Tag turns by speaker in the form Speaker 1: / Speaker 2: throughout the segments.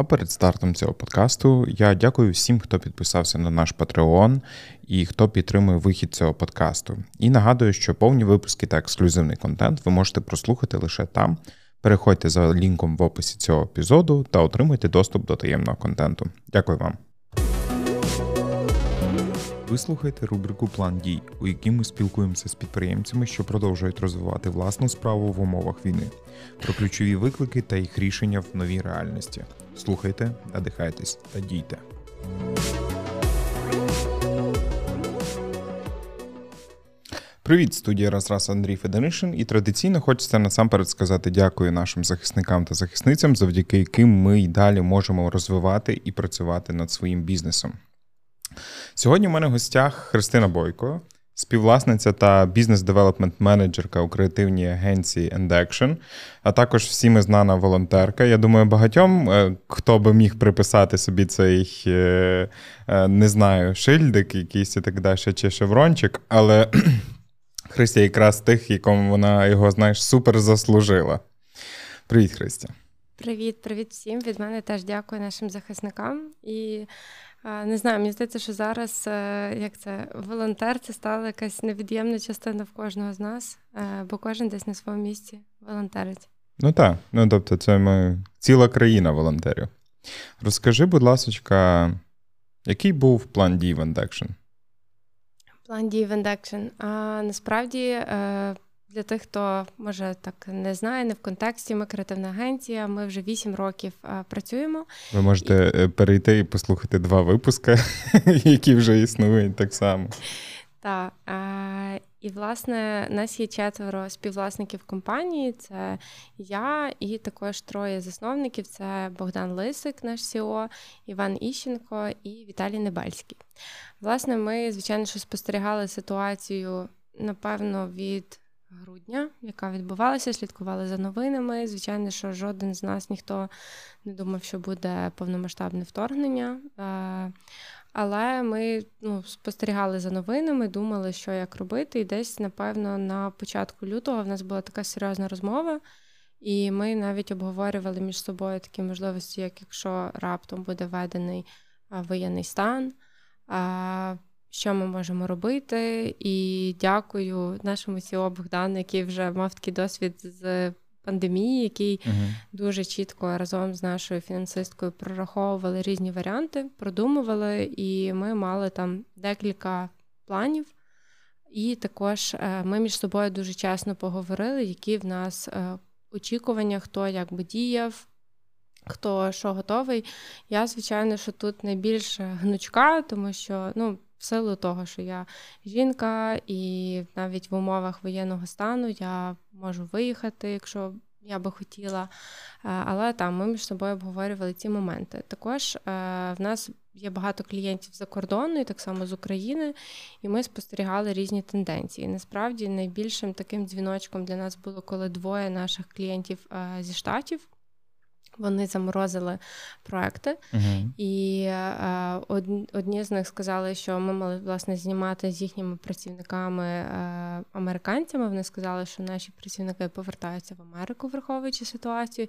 Speaker 1: А перед стартом цього подкасту я дякую всім, хто підписався на наш Patreon і хто підтримує вихід цього подкасту. І нагадую, що повні випуски та ексклюзивний контент ви можете прослухати лише там. Переходьте за лінком в описі цього епізоду та отримуйте доступ до таємного контенту. Дякую вам. Ви слухаєте рубрику План дій, у якій ми спілкуємося з підприємцями, що продовжують розвивати власну справу в умовах війни, про ключові виклики та їх рішення в новій реальності. Слухайте, надихайтесь та дійте. Привіт, студія Разраз Андрій Федоришин, і традиційно хочеться насамперед сказати дякую нашим захисникам та захисницям, завдяки яким ми й далі можемо розвивати і працювати над своїм бізнесом. Сьогодні в мене в гостях Христина Бойко, співвласниця та бізнес-девелопмент-менеджерка у креативній агенції End Action, а також всіми знана волонтерка. Я думаю, багатьом, е, хто би міг приписати собі цей, е, е, не знаю, шильдик якийсь і так далі, чи шеврончик, але Христя якраз тих, якому вона його, знаєш, супер заслужила. Привіт, Христя.
Speaker 2: Привіт, привіт всім. Від мене теж дякую нашим захисникам. І не знаю, мені здається, що зараз е, як це волонтер це стала якась невід'ємна частина в кожного з нас, е, бо кожен десь на своєму місці волонтерить.
Speaker 1: Ну так, ну тобто, це ми ціла країна волонтерів. Розкажи, будь ласка, який був план дій в Action?
Speaker 2: План дій в Action? А насправді. Е, для тих, хто може так не знає, не в контексті, ми креативна агенція. Ми вже 8 років а, працюємо.
Speaker 1: Ви можете і... Е, перейти і послухати два випуски, які вже існують так само.
Speaker 2: Так. І, власне, нас є четверо співвласників компанії. Це я і також троє засновників: це Богдан Лисик, наш СІО, Іван Іщенко і Віталій Небальський. Власне, ми, звичайно, що спостерігали ситуацію, напевно, від грудня, яка відбувалася, слідкували за новинами. Звичайно, що жоден з нас ніхто не думав, що буде повномасштабне вторгнення. Е, але ми ну, спостерігали за новинами, думали, що як робити. І десь, напевно, на початку лютого в нас була така серйозна розмова, і ми навіть обговорювали між собою такі можливості, як якщо раптом буде введений воєнний стан що ми можемо робити. І дякую нашому СІО Богдану, який вже мав такий досвід з пандемії, який uh дуже чітко разом з нашою фінансисткою прораховували різні варіанти, продумували, і ми мали там декілька планів. І також е, ми між собою дуже чесно поговорили, які в нас е, очікування, хто як би діяв. Хто що готовий. Я, звичайно, що тут найбільш гнучка, тому що ну, в силу того, що я жінка, і навіть в умовах воєнного стану я можу виїхати, якщо я би хотіла. Е, але там ми між собою обговорювали ці моменти. Також е, в нас є багато клієнтів за кордону, і так само з України, і ми спостерігали різні тенденції. Насправді найбільшим таким дзвіночком для нас було, коли двоє наших клієнтів е, зі штатів. Вони заморозили проекти, uh-huh. і е, одні з них сказали, що ми мали власне знімати з їхніми працівниками е, американцями. Вони сказали, що наші працівники повертаються в Америку, враховуючи ситуацію.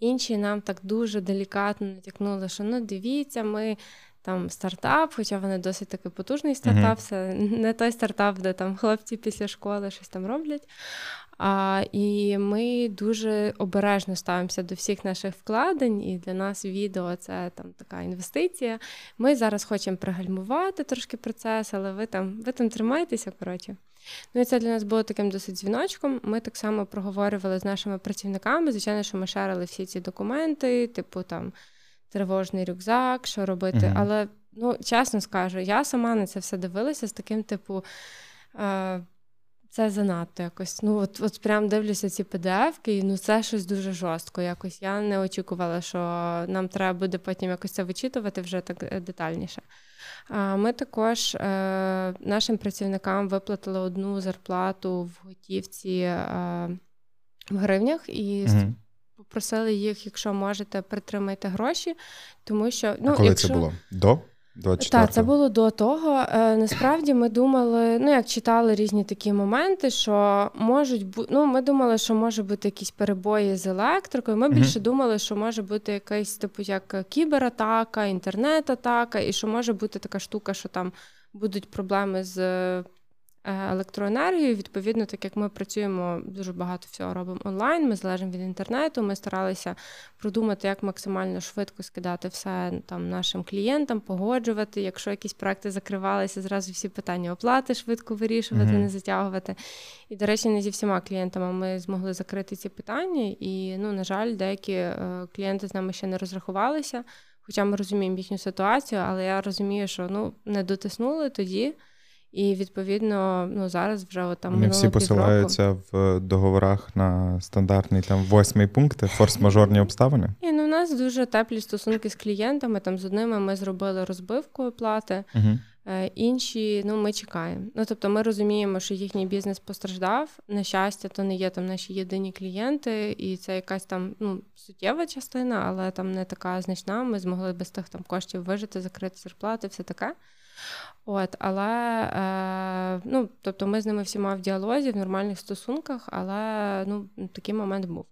Speaker 2: Інші нам так дуже делікатно натякнули, що ну дивіться, ми там стартап, хоча вони досить таки потужний стартап, uh-huh. це не той стартап, де там хлопці після школи щось там роблять. А, І ми дуже обережно ставимося до всіх наших вкладень, і для нас відео це там така інвестиція. Ми зараз хочемо пригальмувати трошки процес, але ви там ви там тримаєтеся, коротше. Ну і це для нас було таким досить дзвіночком. Ми так само проговорювали з нашими працівниками. Звичайно, що ми шарили всі ці документи, типу там тривожний рюкзак, що робити. Mm-hmm. Але ну, чесно скажу, я сама на це все дивилася з таким, типу. Це занадто якось. Ну, от от прям дивлюся ці PDF-ки, і ну це щось дуже жорстко. Якось я не очікувала, що нам треба буде потім якось це вичитувати вже так е, детальніше. А Ми також е, нашим працівникам виплатили одну зарплату в готівці е, в гривнях і mm попросили їх, якщо можете, притримайте гроші, тому що
Speaker 1: ну, а коли якщо... це було? До?
Speaker 2: Так, це було до того. Е, насправді ми думали, ну як читали різні такі моменти, що можуть бути. Ну, ми думали, що може бути якісь перебої з електрикою. Ми більше думали, що може бути якась типу як кібератака, інтернет-атака, і що може бути така штука, що там будуть проблеми з електроенергію. Відповідно, так як ми працюємо дуже багато всього робимо онлайн, ми залежимо від інтернету. Ми старалися продумати, як максимально швидко скидати все там нашим клієнтам, погоджувати. Якщо якісь проекти закривалися, зразу всі питання оплати швидко вирішувати, mm-hmm. не затягувати. І, до речі, не зі всіма клієнтами ми змогли закрити ці питання. І, ну, на жаль, деякі е, клієнти з нами ще не розрахувалися. Хоча ми розуміємо їхню ситуацію, але я розумію, що ну не дотиснули тоді. І відповідно, ну зараз вже от, там
Speaker 1: Вони всі посилаються в договорах на стандартний там восьмий пункт форс-мажорні обставини.
Speaker 2: І ну у нас дуже теплі стосунки з клієнтами. Там з одними ми зробили розбивку оплати, угу. інші ну ми чекаємо. Ну тобто, ми розуміємо, що їхній бізнес постраждав. На щастя, то не є там наші єдині клієнти, і це якась там ну суттєва частина, але там не така значна. Ми змогли без тих там коштів вижити, закрити зарплати, все таке. От, Але е, ну, тобто ми з ними всіма в діалозі, в нормальних стосунках, але ну, такий момент був.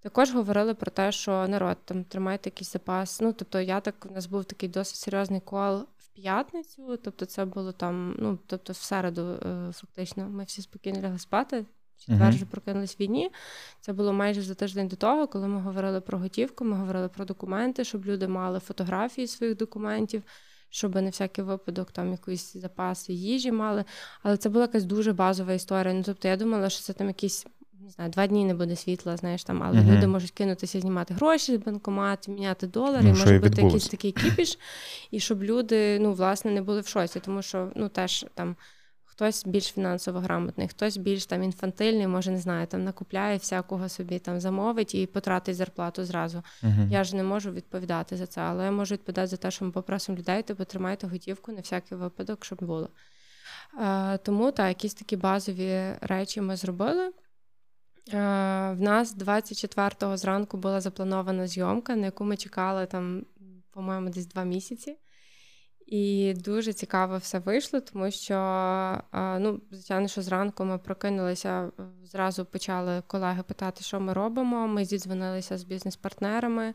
Speaker 2: Також говорили про те, що народ там тримайте якийсь запас. Ну, тобто, я так у нас був такий досить серйозний кол в п'ятницю. Тобто, це було там, ну тобто, в середу, е, фактично, ми всі спокійно лягли спати. Четвер вже прокинулись в війні. Це було майже за тиждень до того, коли ми говорили про готівку, ми говорили про документи, щоб люди мали фотографії своїх документів щоб на всякий випадок там якісь запаси їжі мали. Але це була якась дуже базова історія. Ну тобто я думала, що це там якісь. Не знаю, два дні не буде світла, знаєш там, але uh люди можуть кинутися, знімати гроші з банкомату, міняти долари, ну, може бути якийсь такий кіпіш, і щоб люди ну, власне не були в шоці, тому що ну теж там хтось більш фінансово грамотний, хтось більш там інфантильний, може не знаю, там накупляє всякого собі там замовить і потратить зарплату зразу. Uh-huh. Я ж не можу відповідати за це, але я можу відповідати за те, що ми попросимо людей, типу тримайте готівку на всякий випадок, щоб було. Е, Тому так, якісь такі базові речі ми зробили. В нас 24-го зранку була запланована зйомка, на яку ми чекали там, по-моєму, десь два місяці. І дуже цікаво все вийшло, тому що, ну, звичайно, що зранку ми прокинулися, зразу почали колеги питати, що ми робимо. Ми зідзвонилися з бізнес-партнерами.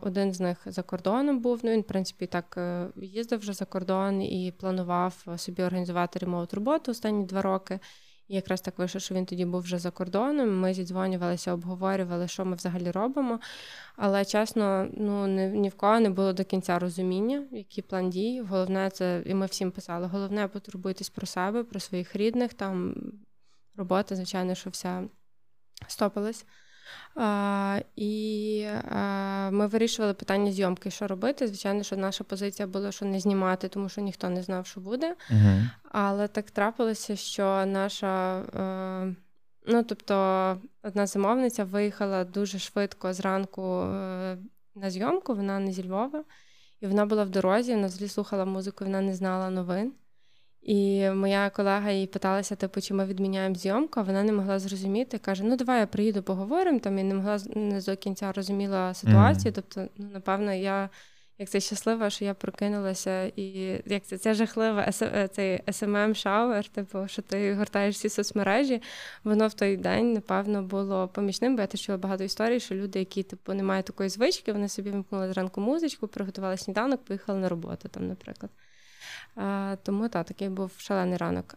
Speaker 2: Один з них за кордоном був. Ну він, в принципі, так е, їздив вже за кордон і планував собі організувати ремоут роботу останні два роки. І якраз так вийшло, що він тоді був вже за кордоном. Ми зідзвонювалися, обговорювали, що ми взагалі робимо. Але чесно, ну ні, ні в кого не було до кінця розуміння, який план дій. Головне, це і ми всім писали. Головне потурбуйтесь про себе, про своїх рідних. Там робота, звичайно, що вся стопилась. А, І а, ми вирішували питання зйомки, що робити. Звичайно, що наша позиція була, що не знімати, тому що ніхто не знав, що буде. uh Але так трапилося, що наша. Е, ну, тобто, одна замовниця виїхала дуже швидко зранку е, на зйомку, вона не зі Львова, і вона була в дорозі, вона взагалі слухала музику, вона не знала новин. І моя колега їй питалася, типу, чи ми відміняємо зйомку, а вона не могла зрозуміти. Каже: Ну, давай я приїду, поговоримо. Там і не могла не до кінця розуміла ситуацію. Mm-hmm. Тобто, ну, напевно, я як це щаслива, що я прокинулася, і як це це жахливе е, цей smm шауер типу, що ти гортаєш всі соцмережі. Воно в той день, напевно, було помічним, бо я чула багато історій, що люди, які типу не мають такої звички, вони собі вимкнули зранку музичку, приготували сніданок, поїхали на роботу, там, наприклад. Тому так, такий був шалений ранок.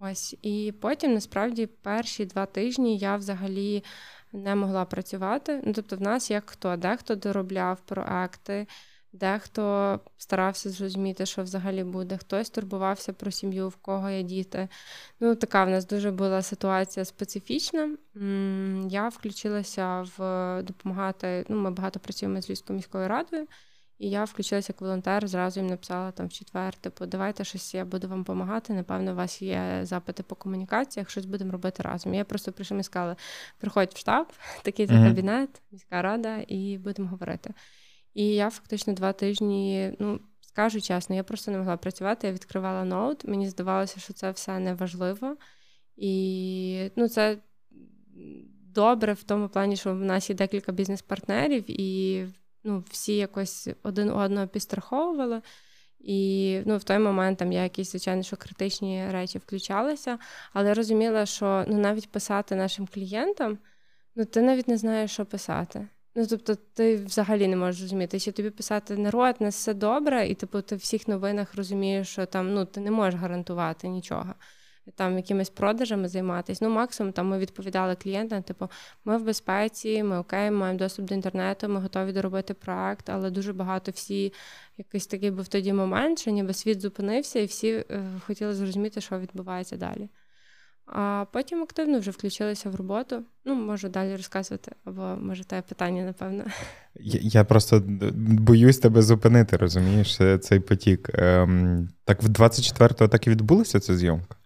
Speaker 2: Ось і потім насправді перші два тижні я взагалі не могла працювати. Ну, тобто, в нас як хто, дехто доробляв проекти, дехто старався зрозуміти, що взагалі буде, хтось турбувався про сім'ю, в кого є діти. Ну, така в нас дуже була ситуація специфічна. Я включилася в допомагати. Ну, ми багато працюємо з Львівською міською радою. І я включилася як волонтер, зразу їм написала там в четвер, типу, давайте щось, я буду вам допомагати. Напевно, у вас є запити по комунікаціях, щось будемо робити разом. Я просто прийшла і сказала: приходь в штаб, такий за кабінет, міська рада, і будемо говорити. І я фактично два тижні, ну скажу чесно, я просто не могла працювати. Я відкривала ноут. Мені здавалося, що це все неважливо. І ну, це добре в тому плані, що в нас є декілька бізнес-партнерів, і ну, всі якось один одного підстраховували. І ну, в той момент там я якісь, звичайно, що критичні речі включалися, але я розуміла, що ну, навіть писати нашим клієнтам, ну ти навіть не знаєш, що писати. Ну, тобто, ти взагалі не можеш розуміти, чи тобі писати народ, не все добре, і типу ти в всіх новинах розумієш, що там ну ти не можеш гарантувати нічого там якимись продажами займатися. Ну, максимум там ми відповідали клієнтам, типу, ми в безпеці, ми окей, маємо доступ до інтернету, ми готові доробити проект, але дуже багато всі якийсь такий був тоді момент, що ніби світ зупинився, і всі е, хотіли зрозуміти, що відбувається далі. А потім активно вже включилися в роботу. Ну, можу далі розказувати, або може те питання, напевно.
Speaker 1: Я я просто боюсь тебе зупинити, розумієш, цей потік. Ем, Так в 24-го так і відбулася ця зйомка?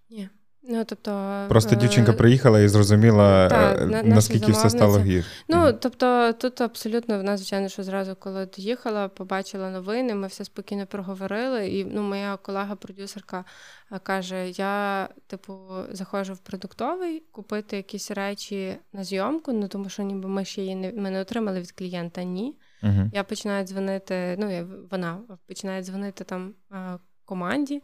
Speaker 2: Ну, тобто...
Speaker 1: Просто е, дівчинка приїхала і зрозуміла, та, е, наскільки все стало гірше.
Speaker 2: Ну, тобто, тут абсолютно вона, звичайно, що зразу, коли доїхала, побачила новини, ми все спокійно проговорили. І ну, моя колега-продюсерка е, каже: я, типу, заходжу в продуктовий купити якісь речі на зйомку, ну тому що ніби ми ще її не ми не отримали від клієнта ні. uh Я починаю дзвонити, ну, вона починає дзвонити там команді.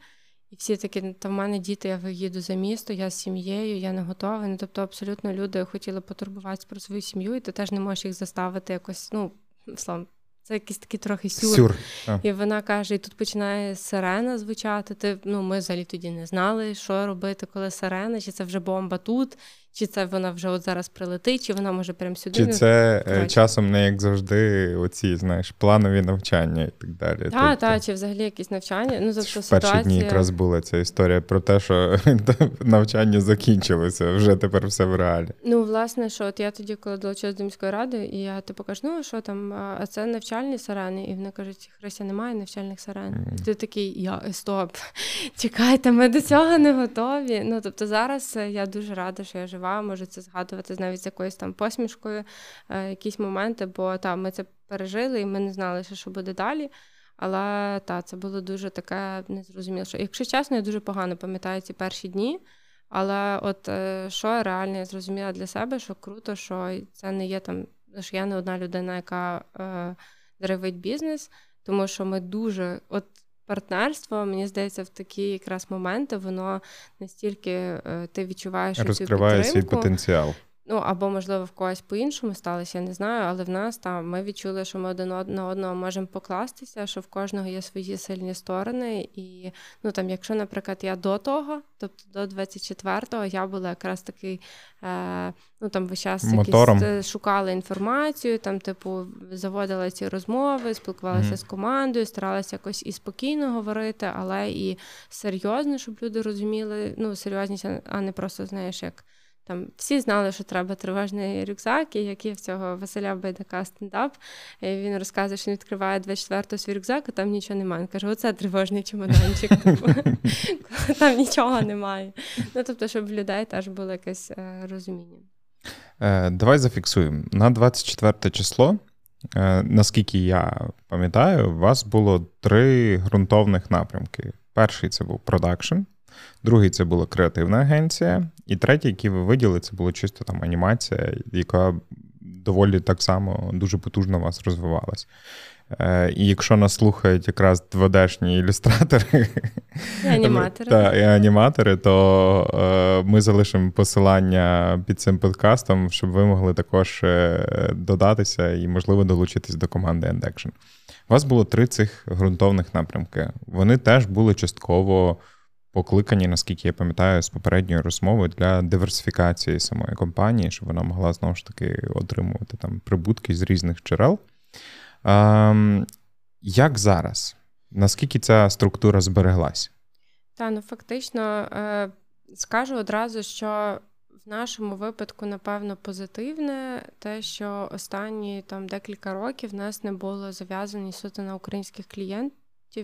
Speaker 2: І всі такі, та в мене діти, я виїду за місто, я з сім'єю, я не готова. Ну, Тобто, абсолютно люди хотіли потурбуватися про свою сім'ю, і ти теж не можеш їх заставити якось, ну, словом, це якийсь такий трохи сюр. сюр. І вона каже: і тут починає сирена звучати. Ти ну ми взагалі тоді не знали, що робити, коли сирена, чи це вже бомба тут, чи це вона вже от зараз прилетить, чи вона може прямо сюди.
Speaker 1: Чи це Короче. часом не як завжди, оці знаєш, планові навчання і так далі. Так,
Speaker 2: тобто... так, чи взагалі якісь навчання. Ну, тобто,
Speaker 1: В перші дні якраз була ця історія про те, що навчання закінчилося, вже тепер все в реалі.
Speaker 2: Ну, власне, що от я тоді, коли долучилась до міської ради, і я типу кажу, ну що там, а це навчальні сирени, і вони кажуть, Христя, немає навчальних сирен. Mm. Ти такий, я стоп, чекайте, ми до цього не готові. Ну тобто зараз я дуже рада, що я живу жива, можу це згадувати навіть з якоюсь там посмішкою, е, якісь моменти, бо там ми це пережили і ми не знали, що буде далі. Але та, це було дуже таке незрозуміло. Що, Якщо чесно, я дуже погано пам'ятаю ці перші дні. Але от е, що реально я зрозуміла для себе, що круто, що це не є там, що я не одна людина, яка е, деревить бізнес, тому що ми дуже от партнерство, мені здається, в такі якраз моменти воно настільки е, ти відчуваєш
Speaker 1: розкриває свій потенціал.
Speaker 2: Ну або, можливо, в когось по-іншому сталося, я не знаю, але в нас там ми відчули, що ми один на одного можемо покластися, що в кожного є свої сильні сторони. І ну там, якщо, наприклад, я до того, тобто до 24-го, я була якраз такий, е, ну там весь час якісь е, шукала інформацію, там, типу, заводила ці розмови, спілкувалася mm-hmm. з командою, старалася якось і спокійно говорити, але і серйозно, щоб люди розуміли, ну серйозність, а не просто знаєш, як. Там всі знали, що треба тривожний рюкзак, і як є в цього Василя Байдака стендап. І Він розказує, що він відкриває 24-го свій рюкзак, а там нічого немає. Він каже, оце тривожний чемоданчик. Типу. Там нічого немає. Ну тобто, щоб в людей теж було якесь е, розуміння.
Speaker 1: Е, давай зафіксуємо. На 24 число, е, наскільки я пам'ятаю, у вас було три ґрунтовних напрямки. Перший це був продакшн. Другий це була креативна агенція, і третій, який ви виділи, це була чисто там анімація, яка доволі так само дуже потужно у вас розвивалась. Е, і якщо нас слухають якраз 2D-шні ілюстратори
Speaker 2: і аніматори,
Speaker 1: та, і аніматори, то е, ми залишимо посилання під цим подкастом, щоб ви могли також е, додатися і, можливо, долучитись до команди Endaction. У вас було три цих ґрунтовних напрямки. Вони теж були частково покликані, наскільки я пам'ятаю, з попередньої розмови для диверсифікації самої компанії, щоб вона могла знову ж таки отримувати там прибутки з різних джерел. Ем, Як зараз? Наскільки ця структура збереглась?
Speaker 2: Та ну фактично е, скажу одразу, що в нашому випадку, напевно, позитивне те, що останні там декілька років в нас не було зав'язані суто на українських клієнтів.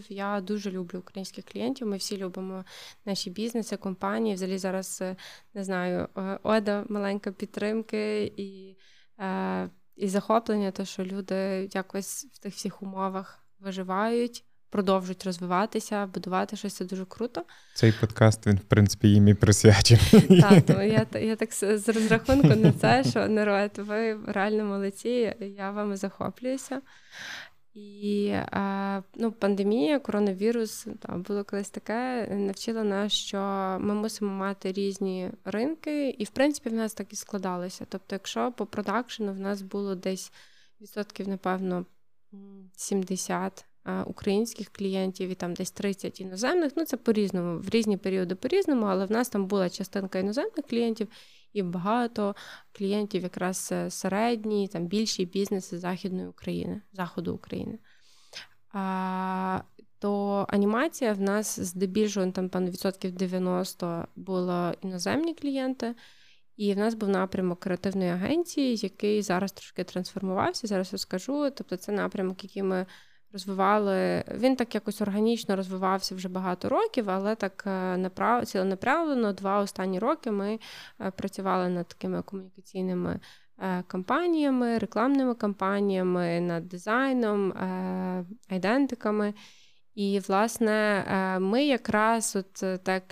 Speaker 2: Я дуже люблю українських клієнтів. Ми всі любимо наші бізнеси, компанії. Взагалі зараз е, не знаю, е, ода маленька підтримки і е, і захоплення, те, що люди якось в тих всіх умовах виживають. Продовжують розвиватися, будувати щось це дуже круто.
Speaker 1: Цей подкаст він в принципі їм і присвячений.
Speaker 2: Так, тому я я так з розрахунку на це, що народ, ви реально молодці, я вами захоплююся. І ну, пандемія, коронавірус там було колись таке, навчила нас, що ми мусимо мати різні ринки, і в принципі в нас так і складалося. Тобто, якщо по продакшену в нас було десь відсотків, напевно, 70 українських клієнтів і там десь 30 іноземних. Ну це по-різному, в різні періоди по-різному, але в нас там була частинка іноземних клієнтів і багато клієнтів, якраз е, середні, там більші бізнеси Західної України, Заходу України. А, То анімація в нас здебільшого там певно, відсотків 90 було іноземні клієнти. І в нас був напрямок креативної агенції, який зараз трошки трансформувався. Зараз розкажу. Тобто, це напрямок, який ми розвивали. Він так якось органічно розвивався вже багато років, але так е, направ... ціленаправлено два останні роки ми е, працювали над такими комунікаційними е, кампаніями, рекламними кампаніями, над дизайном, айдентиками. І, власне, ми якраз от так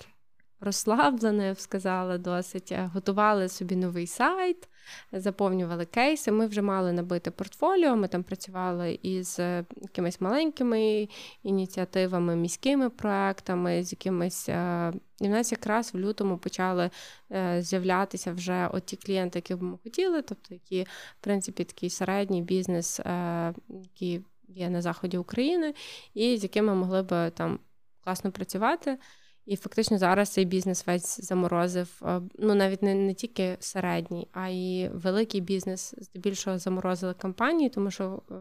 Speaker 2: розслаблено, сказала, досить готували собі новий сайт заповнювали кейси. Ми вже мали набити портфоліо. Ми там працювали із е, якимись маленькими ініціативами, міськими проектами, з якимись. Е, і в нас якраз в лютому почали е, з'являтися вже оті клієнти, які б ми хотіли, тобто які, в принципі, такий середній бізнес, який є на заході України, і з якими могли б там класно працювати. І фактично зараз цей бізнес весь заморозив. Е, ну навіть не не тільки середній, а й великий бізнес здебільшого заморозили компанії, тому що е,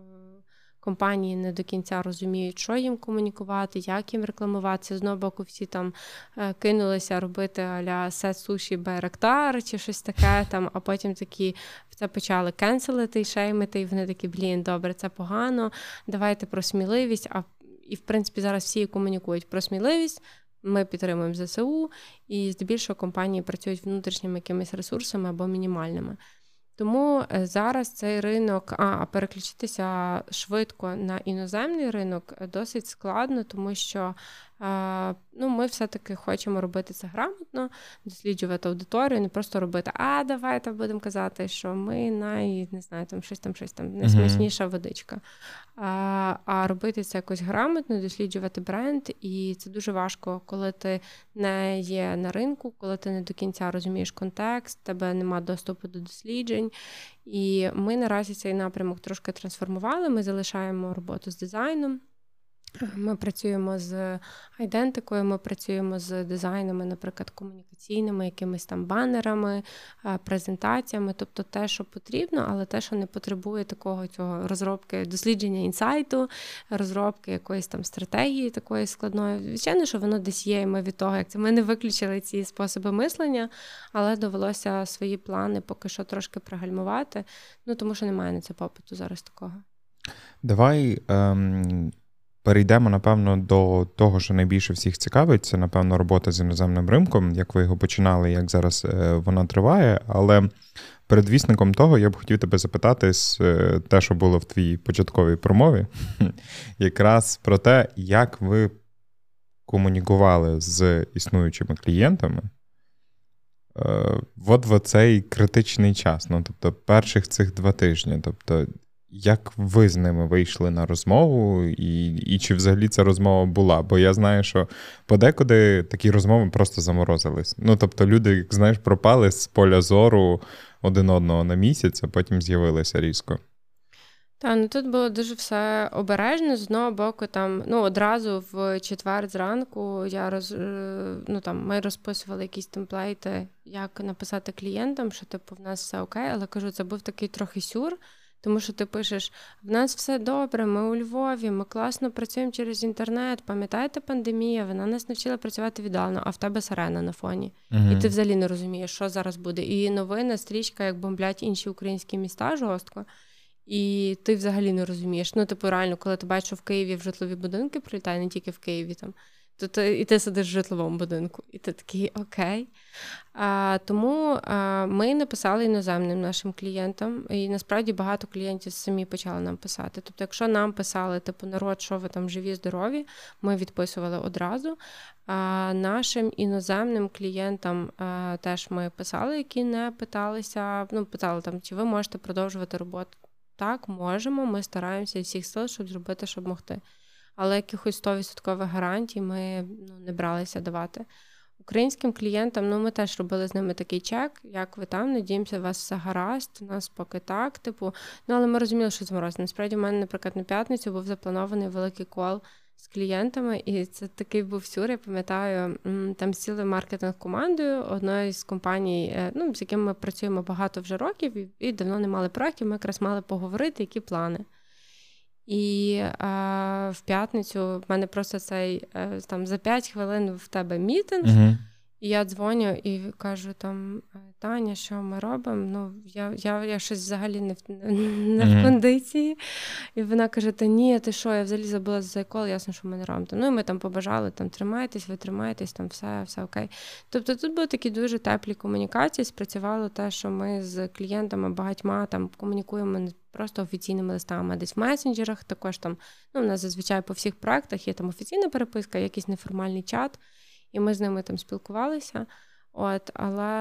Speaker 2: компанії не до кінця розуміють, що їм комунікувати, як їм рекламуватися. З одного боку, всі там е, кинулися робити аля сет суші Байрактар чи щось таке. Там, а потім такі це почали кенселити і шеймити. І вони такі, блін, добре, це погано. Давайте про сміливість. А і в принципі зараз всі комунікують про сміливість. Ми підтримуємо ЗСУ, і здебільшого компанії працюють внутрішніми якимись ресурсами або мінімальними. Тому е, зараз цей ринок, а переключитися швидко на іноземний ринок досить складно, тому що ну, ми все-таки хочемо робити це грамотно, досліджувати аудиторію, не просто робити, а давайте будемо казати, що ми най, не знаю, там щось там, щось там найсмачніша водичка. А а робити це якось грамотно, досліджувати бренд, і це дуже важко, коли ти не є на ринку, коли ти не до кінця розумієш контекст, тебе нема доступу до досліджень. І ми наразі цей напрямок трошки трансформували. Ми залишаємо роботу з дизайном. Ми працюємо з айдентикою, ми працюємо з дизайнами, наприклад, комунікаційними, якимись там банерами, презентаціями, тобто те, що потрібно, але те, що не потребує такого цього розробки, дослідження інсайту, розробки якоїсь там стратегії такої складної. Звичайно, що воно десь є, і ми від того, як це ми не виключили ці способи мислення, але довелося свої плани поки що трошки пригальмувати, ну тому що немає на це попиту зараз такого.
Speaker 1: Давай. Ем... Перейдемо, напевно, до того, що найбільше всіх цікавить, це, напевно, робота з іноземним ринком, як ви його починали, як зараз е, вона триває. Але передвісником того я б хотів тебе запитати з е, те, що було в твоїй початковій промові, якраз про те, як ви комунікували з існуючими клієнтами. Е, от в цей критичний час, ну тобто перших цих два тижні. Тобто, як ви з ними вийшли на розмову, і і чи взагалі ця розмова була? Бо я знаю, що подекуди такі розмови просто заморозились. Ну тобто, люди, як знаєш, пропали з поля зору один одного на місяць, а потім з'явилися різко.
Speaker 2: Та ну тут було дуже все обережно. З одного боку, там ну одразу в четвер зранку я роз е, ну там ми розписували якісь темплейти, як написати клієнтам, що типу в нас все окей, але кажу, це був такий трохи сюр. Тому що ти пишеш: в нас все добре, ми у Львові, ми класно працюємо через інтернет. Пам'ятаєте, пандемія? Вона нас навчила працювати віддалено, а в тебе сирена на фоні. uh І ти взагалі не розумієш, що зараз буде. І новина, стрічка, як бомблять інші українські міста жорстко. І ти взагалі не розумієш. Ну, типу, реально, коли ти бачиш, що в Києві в житлові будинки прилітає, не тільки в Києві там то ти, і ти сидиш в житловому будинку, і ти такий окей. А, Тому а, ми написали іноземним нашим клієнтам, і насправді багато клієнтів самі почали нам писати. Тобто, якщо нам писали, типу, народ, що ви там живі, здорові, ми відписували одразу. А Нашим іноземним клієнтам а, теж ми писали, які не питалися, ну, питали там, чи ви можете продовжувати роботу так, можемо, ми стараємося всіх сил, щоб зробити, щоб могти. Але якихось 100% гарантій ми ну, не бралися давати. Українським клієнтам ну ми теж робили з ними такий чек, як ви там, надіємося, у вас все гаразд, у нас поки так. Типу, ну але ми розуміли, що змороз. Насправді, в мене, наприклад, на п'ятницю був запланований великий кол з клієнтами, і це такий був сюр. Я пам'ятаю, там сіли маркетинг командою одної з компаній, е, ну з якими ми працюємо багато вже років, і давно не мали проєктів. Ми якраз мали поговорити, які плани. І е, в п'ятницю в мене просто цей е, там за 5 хвилин в тебе мітинг. Uh-huh. І я дзвоню і кажу там «Е, Таня, що ми робимо? Ну, я я, я щось взагалі не в не в кондиції. І вона каже: Та ні, ти що, я взагалі забула за кол, ясно, що ми не робимо. Ну і ми там побажали, там тримайтесь, ви тримаєтесь, там все, все окей. Тобто тут були такі дуже теплі комунікації. Спрацювало те, що ми з клієнтами багатьма там комунікуємо не просто офіційними листами, а десь в месенджерах. Також там ну, у нас зазвичай по всіх проектах є там офіційна переписка, якийсь неформальний чат і ми з ними там спілкувалися. От, Але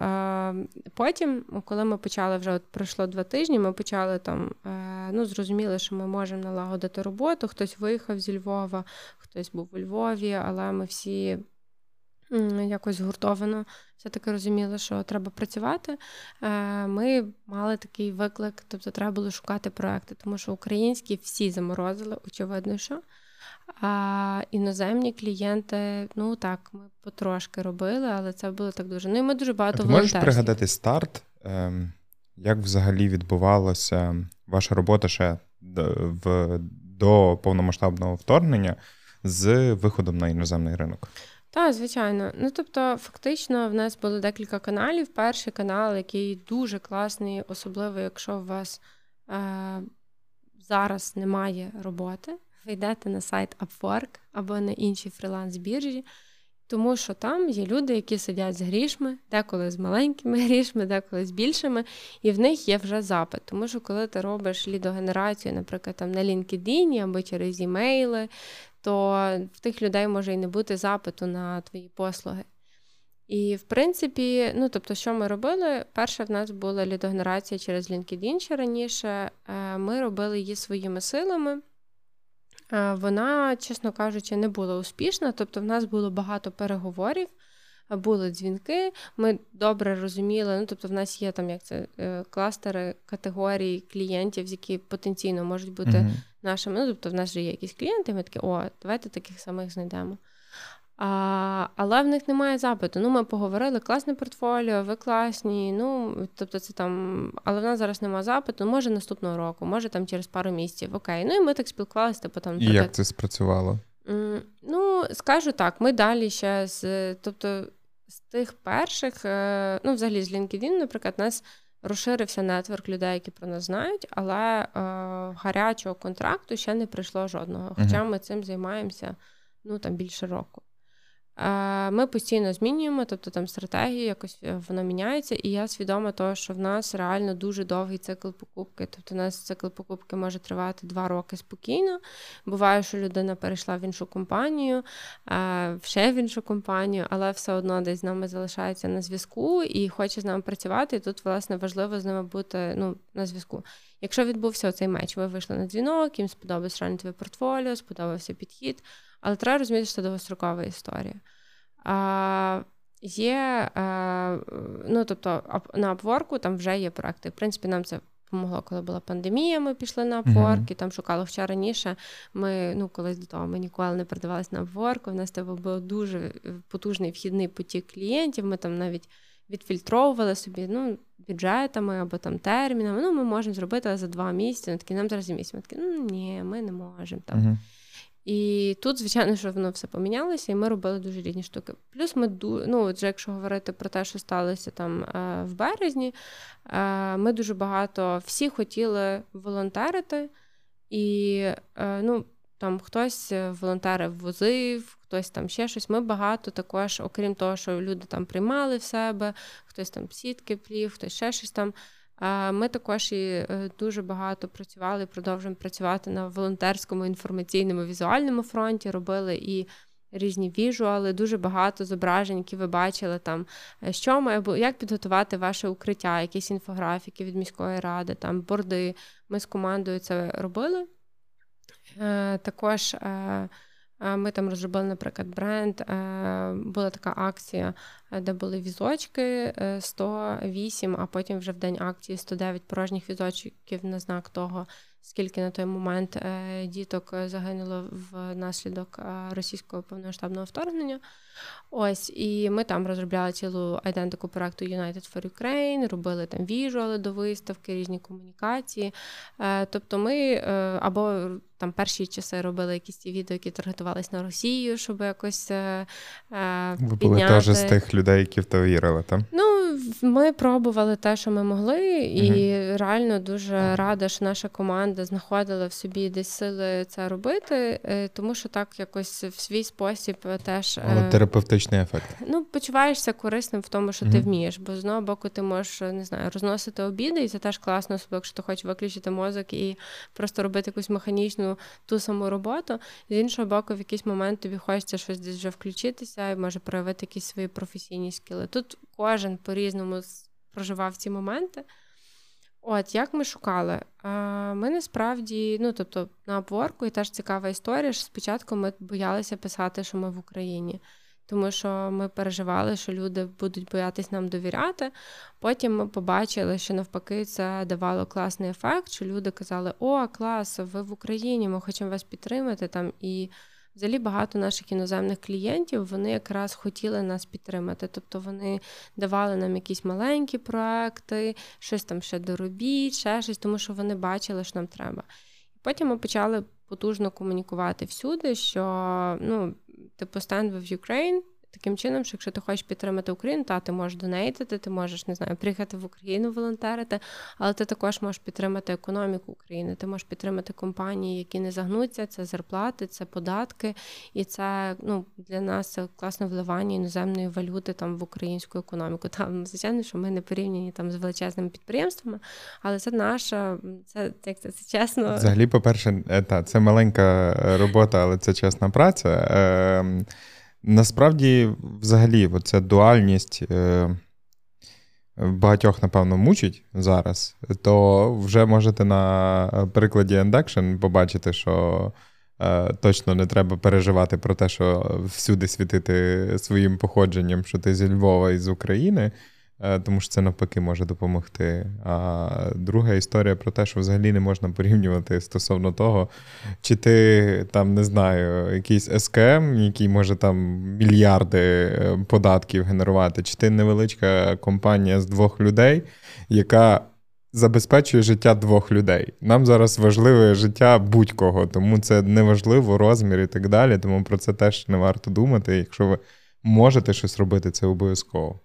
Speaker 2: е, потім, коли ми почали вже от пройшло два тижні, ми почали там, е, ну, зрозуміли, що ми можемо налагодити роботу. Хтось виїхав зі Львова, хтось був у Львові, але ми всі якось згуртовано все-таки розуміли, що треба працювати. Е, ми мали такий виклик, тобто треба було шукати проекти, тому що українські всі заморозили, очевидно, що. А іноземні клієнти, ну так, ми потрошки робили, але це було так дуже. Ну і ми дуже багато
Speaker 1: а ти Можеш пригадати старт, ем, як взагалі відбувалася ваша робота ще в, до повномасштабного вторгнення з виходом на іноземний ринок?
Speaker 2: Так, звичайно. Ну тобто, фактично, в нас було декілька каналів. Перший канал, який дуже класний, особливо якщо у вас е, зараз немає роботи ви йдете на сайт Upwork або на інші фріланс-біржі, тому що там є люди, які сидять з грішми, деколи з маленькими грішми, деколи з більшими, і в них є вже запит. Тому що коли ти робиш лідогенерацію, наприклад, там на LinkedIn або через імейли, то в тих людей може і не бути запиту на твої послуги. І, в принципі, ну тобто, що ми робили? Перша в нас була лідогенерація через LinkedIn ще раніше. Е, ми робили її своїми силами. Е, вона, чесно кажучи, не була успішна. Тобто, в нас було багато переговорів, були дзвінки. Ми добре розуміли. Ну, тобто, в нас є там як це е, кластери категорій клієнтів, які потенційно можуть бути mm-hmm. нашими. Ну, тобто, в нас вже є якісь клієнти. Ми такі, о, давайте таких самих знайдемо. А, Але в них немає запиту. Ну, ми поговорили, класне портфоліо, ви класні. Ну, тобто, це там, але в нас зараз немає запиту. Може наступного року, може там через пару місяців. Окей. Ну і ми так спілкувалися. Типу, там,
Speaker 1: І як це спрацювало?
Speaker 2: Ну, скажу так, ми далі ще з тобто, з тих перших, е, ну, взагалі, з LinkedIn, наприклад, у нас розширився нетворк людей, які про нас знають, але е, гарячого контракту ще не прийшло жодного. Хоча ми цим займаємося ну, там більше року. Ми постійно змінюємо, тобто там стратегія якось е, вона міняється, і я свідома того, що в нас реально дуже довгий цикл покупки. Тобто, у нас цикл покупки може тривати два роки спокійно. Буває, що людина перейшла в іншу компанію, ще в іншу компанію, але все одно десь з нами залишається на зв'язку і хоче з нами працювати. І тут, власне, важливо з ними бути ну, на зв'язку. Якщо відбувся цей меч, ви вийшли на дзвінок, їм сподобався твоє портфоліо, сподобався підхід. Але треба розуміти, що це довгострокова історія. А, Є, а, ну тобто, на Upwork там вже є проекти. В принципі, нам це допомогло, коли була пандемія. Ми пішли на Upwork, mm-hmm. і там шукали хоча раніше. Ми ну колись до того ми ніколи не продавалися на Upwork, У нас тебе був дуже потужний вхідний потік клієнтів. Ми там навіть відфільтровували собі ну, бюджетами або там термінами. Ну, ми можемо зробити за два місяці. Ми такі, нам зараз місяць. Ми такі, ну ні, ми не можемо там. Mm-hmm. І тут, звичайно, що воно все помінялося, і ми робили дуже різні штуки. Плюс ми ну, вже якщо говорити про те, що сталося там е, в березні, е, ми дуже багато всі хотіли волонтерити, і е, ну, там хтось волонтерів возив, хтось там ще щось. Ми багато також, окрім того, що люди там приймали в себе, хтось там сітки плів, хтось ще щось там. Ми також і е, дуже багато працювали, продовжуємо працювати на волонтерському інформаційному візуальному фронті. Робили і різні віжуали, дуже багато зображень, які ви бачили там, е, що має як підготувати ваше укриття, якісь інфографіки від міської ради, там борди. Ми з командою це робили. Е, також ми там розробили, наприклад, бренд. Була така акція, де були візочки 108, а потім вже в день акції 109 порожніх візочків на знак того, скільки на той момент е, діток загинуло внаслідок е, російського повномасштабного вторгнення. Ось, і ми там розробляли цілу айдентику проекту United for Ukraine, робили там віжуали до виставки, різні комунікації. Е, тобто ми або там перші часи робили якісь ті відео, які таргетувались на Росію, щоб якось.
Speaker 1: Ви були теж з тих людей, які в то вірили, так?
Speaker 2: Ну, ми пробували те, що ми могли, і угу. реально дуже рада, що наша команда знаходила в собі десь сили це робити, е, тому що так якось в свій спосіб теж.
Speaker 1: Але терапевтичний ефект.
Speaker 2: Ну, почуваєшся корисним в тому, що угу. ти вмієш, бо з одного боку ти можеш не знаю, розносити обіди, і це теж класно, особливо, якщо ти хочеш виключити мозок і просто робити якусь механічну ту саму роботу. З іншого боку, в якийсь момент тобі хочеться щось десь вже включитися і може проявити якісь свої професійні скіли. Тут кожен по-різному проживав ці моменти. От, як ми шукали? Ми насправді, ну тобто, на обворку і теж цікава історія. що Спочатку ми боялися писати, що ми в Україні тому що ми переживали, що люди будуть боятись нам довіряти. Потім ми побачили, що навпаки це давало класний ефект, що люди казали: О, клас, ви в Україні, ми хочемо вас підтримати там. І взагалі багато наших іноземних клієнтів вони якраз хотіли нас підтримати. Тобто вони давали нам якісь маленькі проекти, щось там ще доробіть, ще щось, тому що вони бачили, що нам треба. І потім ми почали потужно комунікувати всюди, що ну типу Stand with Ukraine, таким чином, що якщо ти хочеш підтримати Україну, та ти можеш донейтити, ти можеш не знаю, приїхати в Україну волонтерити, але ти також можеш підтримати економіку України. Ти можеш підтримати компанії, які не загнуться, це зарплати, це податки, і це ну для нас це класне вливання іноземної валюти там в українську економіку. Там звичайно, що ми не порівняні там з величезними підприємствами, але це наша, це як це, це чесно.
Speaker 1: Взагалі, по перше, е, та це маленька робота, але це чесна праця. Е, Насправді, взагалі, оця дуальність е, багатьох, напевно, мучить зараз, то вже можете на прикладі Endaction побачити, що е, точно не треба переживати про те, що всюди світити своїм походженням, що ти зі Львова і з України. Е, тому що це навпаки може допомогти. А друга історія про те, що взагалі не можна порівнювати стосовно того, чи ти там не знаю, якийсь СКМ, який може там мільярди е, податків генерувати, чи ти невеличка компанія з двох людей, яка. Забезпечує життя двох людей. Нам зараз важливе життя будь-кого, тому це неважливо розмір і так далі. Тому про це теж не варто думати. Якщо ви можете щось робити, це обов'язково.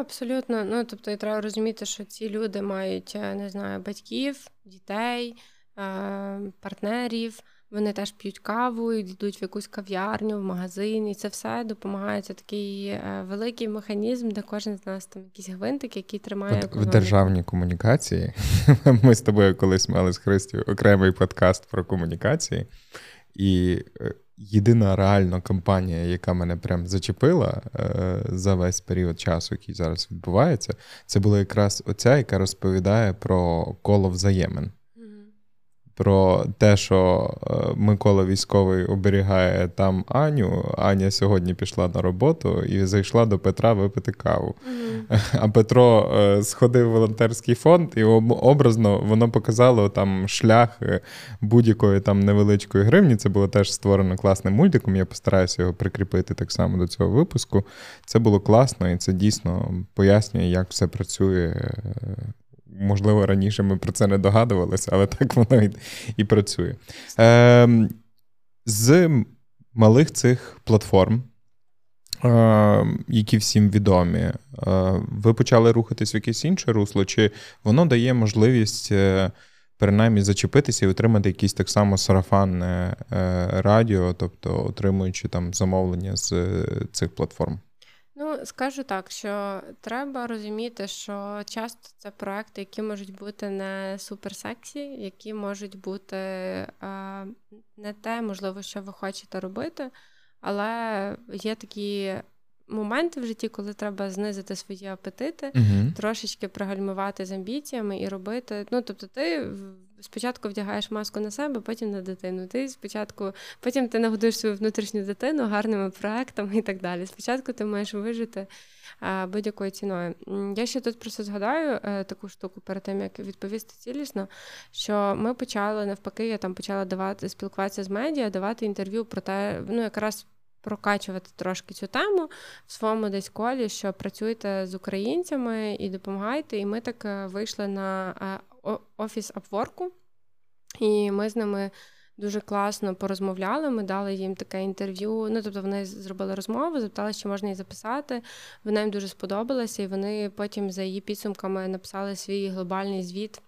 Speaker 2: Абсолютно. Ну тобто, і треба розуміти, що ці люди мають е, не знаю, батьків, дітей, е, партнерів. Вони теж п'ють каву, йдуть в якусь кав'ярню, в магазин, і це все допомагає. Це такий е, великий механізм, де кожен з нас там якісь гвинтик, який тримає
Speaker 1: От в державній комунікації. Ми з тобою колись мали з Христю окремий подкаст про комунікації, і єдина реальна кампанія, яка мене прям зачепила е, за весь період часу, який зараз відбувається, це була якраз оця, яка розповідає про коло взаємин про те, що е, Микола військовий оберігає там Аню. Аня сьогодні пішла на роботу і зайшла до Петра випити каву. Mm-hmm. А Петро е, сходив в волонтерський фонд, і образно воно показало там шлях е, будь-якої там невеличкої гривні. Це було теж створено класним мультиком. Я постараюся його прикріпити так само до цього випуску. Це було класно, і це дійсно пояснює, як все працює можливо, раніше ми про це не догадувалися, але так воно і, і працює. Е, З малих цих платформ, е, які всім відомі, е, ви почали рухатись в якесь інше русло, чи воно дає можливість. Е, принаймні зачепитися і отримати якісь так само сарафанне е, радіо, тобто отримуючи там замовлення з е, цих платформ.
Speaker 2: Ну, скажу так, що треба розуміти, що часто це проекти, які можуть бути не суперсексі, які можуть бути не те, можливо, що ви хочете робити. Але є такі моменти в житті, коли треба знизити свої апетити, uh трошечки пригальмувати з амбіціями і робити. Ну, тобто, ти спочатку вдягаєш маску на себе, потім на дитину. Ти спочатку, потім ти нагодуєш свою внутрішню дитину гарними проектами і так далі. Спочатку ти маєш вижити будь-якою ціною. Я ще тут просто згадаю е, таку штуку перед тим, як відповісти цілісно, що ми почали навпаки, я там почала давати спілкуватися з медіа, давати інтерв'ю про те, ну якраз. Прокачувати трошки цю тему в своєму десь колі, що працюєте з українцями і допомагайте. І ми так е, вийшли на е, офіс Апворку, і ми з ними дуже класно порозмовляли. Ми дали їм таке інтерв'ю. Ну тобто вони зробили розмову, запитали, чи можна її записати. Вона їм дуже сподобалася, і вони потім за її підсумками написали свій глобальний звіт.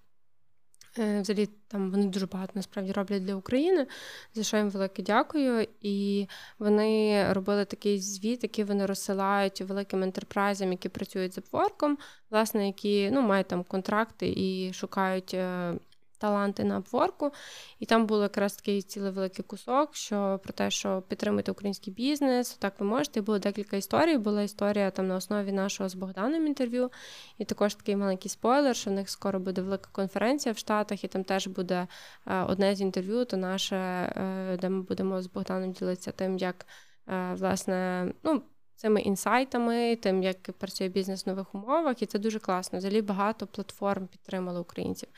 Speaker 2: Е, взагалі, там вони дуже багато насправді роблять для України, за що їм велике дякую. І вони робили такий звіт, який вони розсилають великим ентерпрайзам, які працюють з Upwork, власне, які ну, мають там контракти і шукають е, таланти на обворку. І там було якраз такий цілий великий кусок, що про те, що підтримуйте український бізнес, так ви можете. І було декілька історій. Була історія там на основі нашого з Богданом інтерв'ю. І також такий маленький спойлер, що в них скоро буде велика конференція в Штатах, і там теж буде е, одне з інтерв'ю, то наше, е, де ми будемо з Богданом ділитися тим, як е, власне, ну. Цими інсайтами, тим, як працює бізнес в нових умовах, і це дуже класно. Взагалі багато платформ підтримали українців.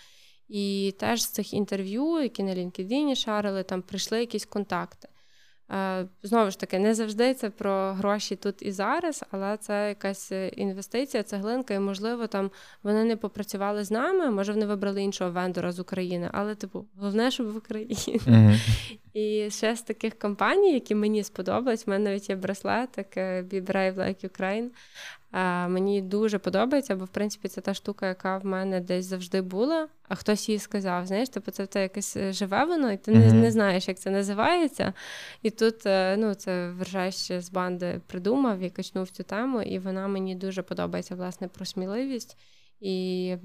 Speaker 2: І теж з цих інтерв'ю, які на LinkedIn шарили, там прийшли якісь контакти. Е, знову ж таки, не завжди це про гроші тут і зараз, але це якась інвестиція, цеглинка, і, можливо, там вони не попрацювали з нами, може, вони вибрали іншого вендора з України, але, типу, головне, щоб в Україні. Mm-hmm. І ще з таких компаній, які мені сподобались, в мене навіть є браслетик Be Brave Like Ukraine. Мені дуже подобається, бо в принципі це та штука, яка в мене десь завжди була, а хтось їй сказав. Знаєш, типу це в те якесь е, живе воно, і ти mm-hmm. не, не знаєш, як це називається. І тут е, ну, це вержач з банди придумав і качнув цю тему, і вона мені дуже подобається власне про сміливість. І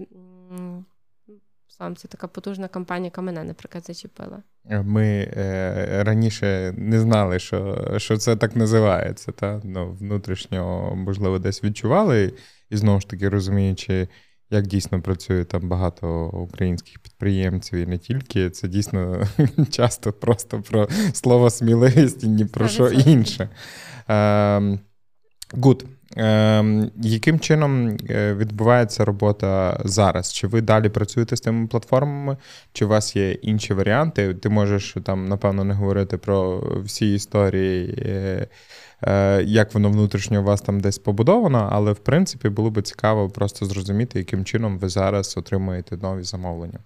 Speaker 2: сам це така потужна кампанія, яка мене, наприклад, зачепила.
Speaker 1: Ми е, раніше не знали, що що це так називається. Та? Ну, Внутрішньо, можливо, десь відчували, і знову ж таки розуміючи, як дійсно працює там багато українських підприємців і не тільки, це дійсно часто просто про слово сміливість і ні про що інше. Гуд. Ем, Ем, Яким чином е, відбувається робота зараз? Чи ви далі працюєте з тими платформами, чи у вас є інші варіанти? Ти можеш там, напевно, не говорити про всі історії, е, е, як воно внутрішньо у вас там десь побудовано, але в принципі було би цікаво просто зрозуміти, яким чином ви зараз отримуєте нові замовлення.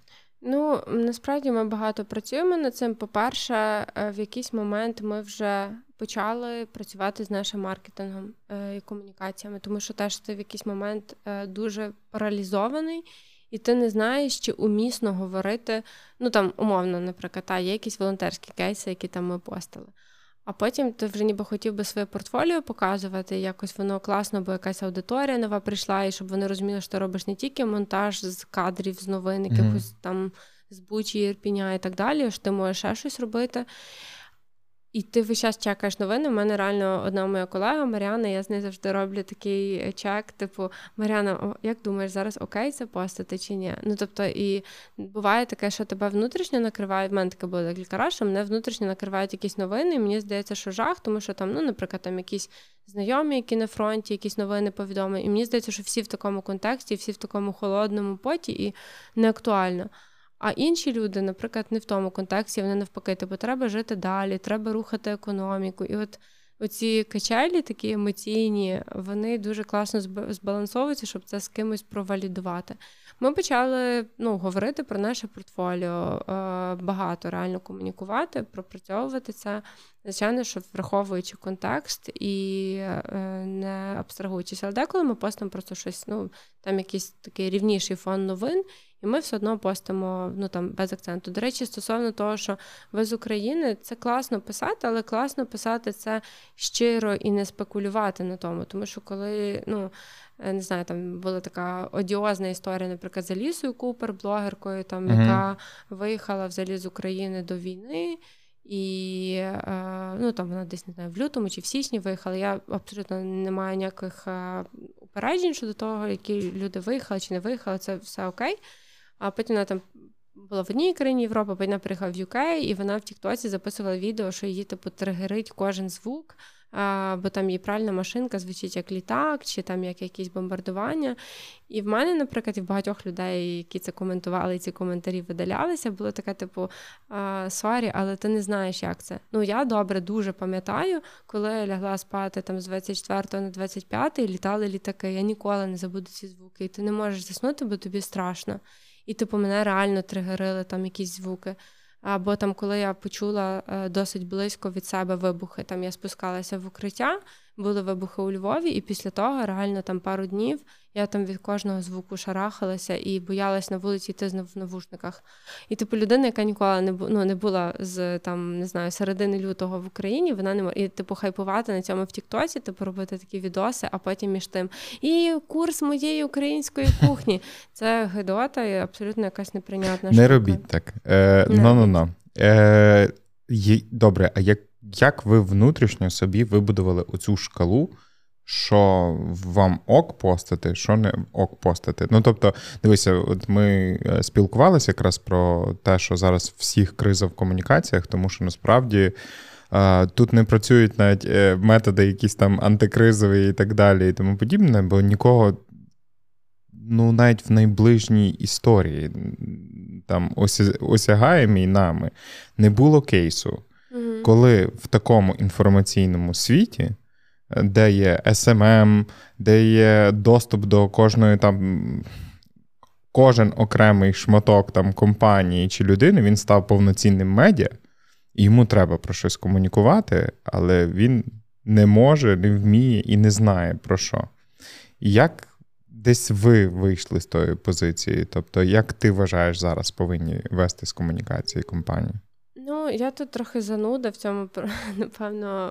Speaker 2: Ну насправді ми багато працюємо над цим. По-перше, в якийсь момент ми вже почали працювати з нашим маркетингом е, і комунікаціями, тому що теж ти в якийсь момент е, дуже паралізований, і ти не знаєш, чи умісно говорити. Ну там умовно, наприклад, та, є якісь волонтерські кейси, які там ми постили. А потім ти вже ніби хотів би своє портфоліо показувати, якось воно класно, бо якась аудиторія нова прийшла, і щоб вони розуміли, що ти робиш не тільки монтаж з кадрів, з новин, якихось mm-hmm. там з Бучі, Ірпіня і так далі, що ти можеш ще щось робити. І ти весь час чекаєш новини. У мене реально одна моя колега Маріана, я з нею завжди роблю такий чек, типу, Маріана, як думаєш, зараз окей це постати чи ні? Ну тобто, і буває таке, що тебе внутрішньо накриває. В мене таке було декілька разів, що мене внутрішньо накривають якісь новини, і мені здається, що жах, тому що там, ну, наприклад, там якісь знайомі, які на фронті, якісь новини повідомлені. І мені здається, що всі в такому контексті, всі в такому холодному поті і не актуально. А інші люди, наприклад, не в тому контексті, вони навпаки, типу, треба жити далі, треба рухати економіку. І от оці качелі, такі емоційні, вони дуже класно збалансовуються, щоб це з кимось провалідувати. Ми почали ну, говорити про наше портфоліо, е, багато реально комунікувати, пропрацьовувати це. Звичайно, що враховуючи контекст і е, не абстрагуючись. Але деколи ми постимо просто щось, ну там якийсь такий рівніший фон новин, і ми все одно постимо ну там без акценту. До речі, стосовно того, що ви з України, це класно писати, але класно писати це щиро і не спекулювати на тому. Тому що коли, ну е, не знаю, там була така одіозна історія, наприклад, за Лісою Купер, блогеркою, там, uh-huh. яка виїхала взагалі з України до війни. І е, ну, там вона десь не знаю, в лютому чи в січні виїхала. Я абсолютно не маю ніяких е, упереджень щодо того, які люди виїхали чи не виїхали, це все окей. А потім вона там була в одній країні Європи, вона приїхала в UK, і вона в Тіктоці записувала відео, що її типу тригерить кожен звук бо там її пральна машинка звучить як літак, чи там як якісь бомбардування. І в мене, наприклад, і в багатьох людей, які це коментували, і ці коментарі видалялися, було таке, типу, sorry, але ти не знаєш, як це. Ну, я добре дуже пам'ятаю, коли я лягла спати там з 24 на 25 і літали літаки. Я ніколи не забуду ці звуки. І ти не можеш заснути, бо тобі страшно. І типу мене реально тригерили там якісь звуки. Або там, коли я почула е, досить близько від себе вибухи, там я спускалася в укриття, були вибухи у Львові, і після того реально там пару днів я там від кожного звуку шарахалася і боялась на вулиці йти в навушниках. І типу людина, яка ніколи не ну, не була з там, не знаю, середини лютого в Україні, вона не може і типу хайпувати на цьому в Тіктоці, типу робити такі відоси, а потім між тим. І курс моєї української кухні. Це гидота і абсолютно якась неприйнятна.
Speaker 1: Не робіть так. Е, Ну-ну-ну. Е, Добре, а як як ви внутрішньо собі вибудували оцю шкалу, що вам ок постати, що не ок постати? Ну тобто, дивися, от ми е, спілкувалися якраз про те, що зараз всіх криза в комунікаціях, тому що насправді. Е, тут не працюють навіть е, методи, якісь там антикризові і так далі, і тому подібне, бо нікого, ну, навіть в найближній історії, там осягаємій нами, не було кейсу, коли в такому інформаційному світі, де є SMM, де є доступ до кожної там. Кожен окремий шматок там компанії чи людини він став повноцінним медіа, і йому треба про щось комунікувати, але він не може, не вміє і не знає про що. Як десь ви вийшли з тої позиції? Тобто, як ти вважаєш зараз повинні вести з комунікації компанії?
Speaker 2: Ну, я тут трохи зануда в цьому, напевно,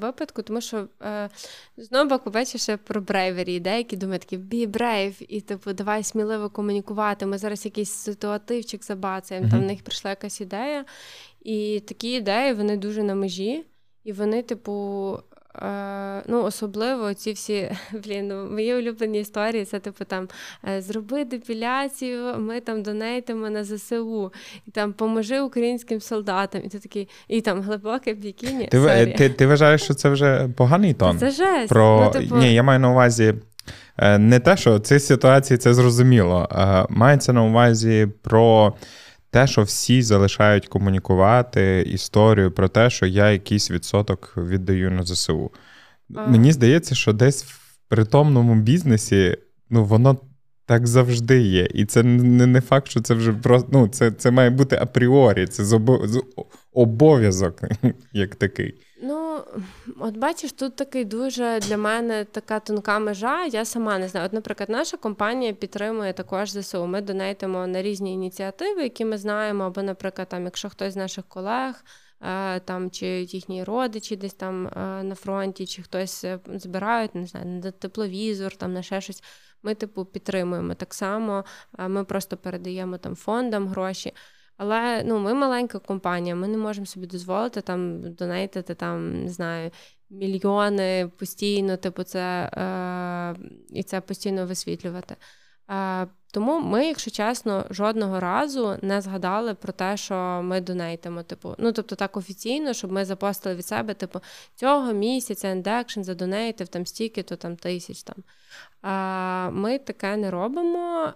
Speaker 2: випадку, тому що е, знову боку, бачиш про bravery, деякі думають такі be brave, і типу, давай сміливо комунікувати. Ми зараз якийсь ситуативчик забацаємо, mm-hmm. там в них прийшла якась ідея. І такі ідеї вони дуже на межі, і вони, типу, Е, ну, особливо ці всі блін, ну, мої улюблені історії це типу там е, зроби депіляцію, ми там донейтимо на ЗСУ, і там поможи українським солдатам. І ти такий, і там глибоке бікіні.
Speaker 1: Ти ти, ти вважаєш, що це вже поганий тон?
Speaker 2: Це жесть.
Speaker 1: Про... Ну, типу... Ні, я маю на увазі. Е, не те, що в цій ситуації це зрозуміло. Мається на увазі про те, що всі залишають комунікувати історію про те, що я якийсь відсоток віддаю на ЗСУ. Мені здається, що десь в притомному бізнесі ну, воно так завжди є. І це не не факт, що це вже просто ну, це це має бути апріорі, це обов'язок як такий.
Speaker 2: Ну, от бачиш, тут такий дуже для мене така тонка межа. Я сама не знаю. От, наприклад, наша компанія підтримує також ЗСУ. Ми донейтимо на різні ініціативи, які ми знаємо. Або, наприклад, там, якщо хтось з наших колег там чи їхні родичі десь там е, на фронті, чи хтось е, збирають, не знаю, на тепловізор, там на ще щось. Ми, типу, підтримуємо. Так само ми просто передаємо там фондам гроші. Але ну, ми маленька компанія, ми не можемо собі дозволити там донейтити там, не знаю, мільйони постійно, типу, це е, і це постійно висвітлювати. Е, тому ми, якщо чесно, жодного разу не згадали про те, що ми донейтимо. Типу, ну тобто так офіційно, щоб ми запостили від себе, типу, цього місяця and action задонейтив там стільки, то там тисяч там. Ми таке не робимо.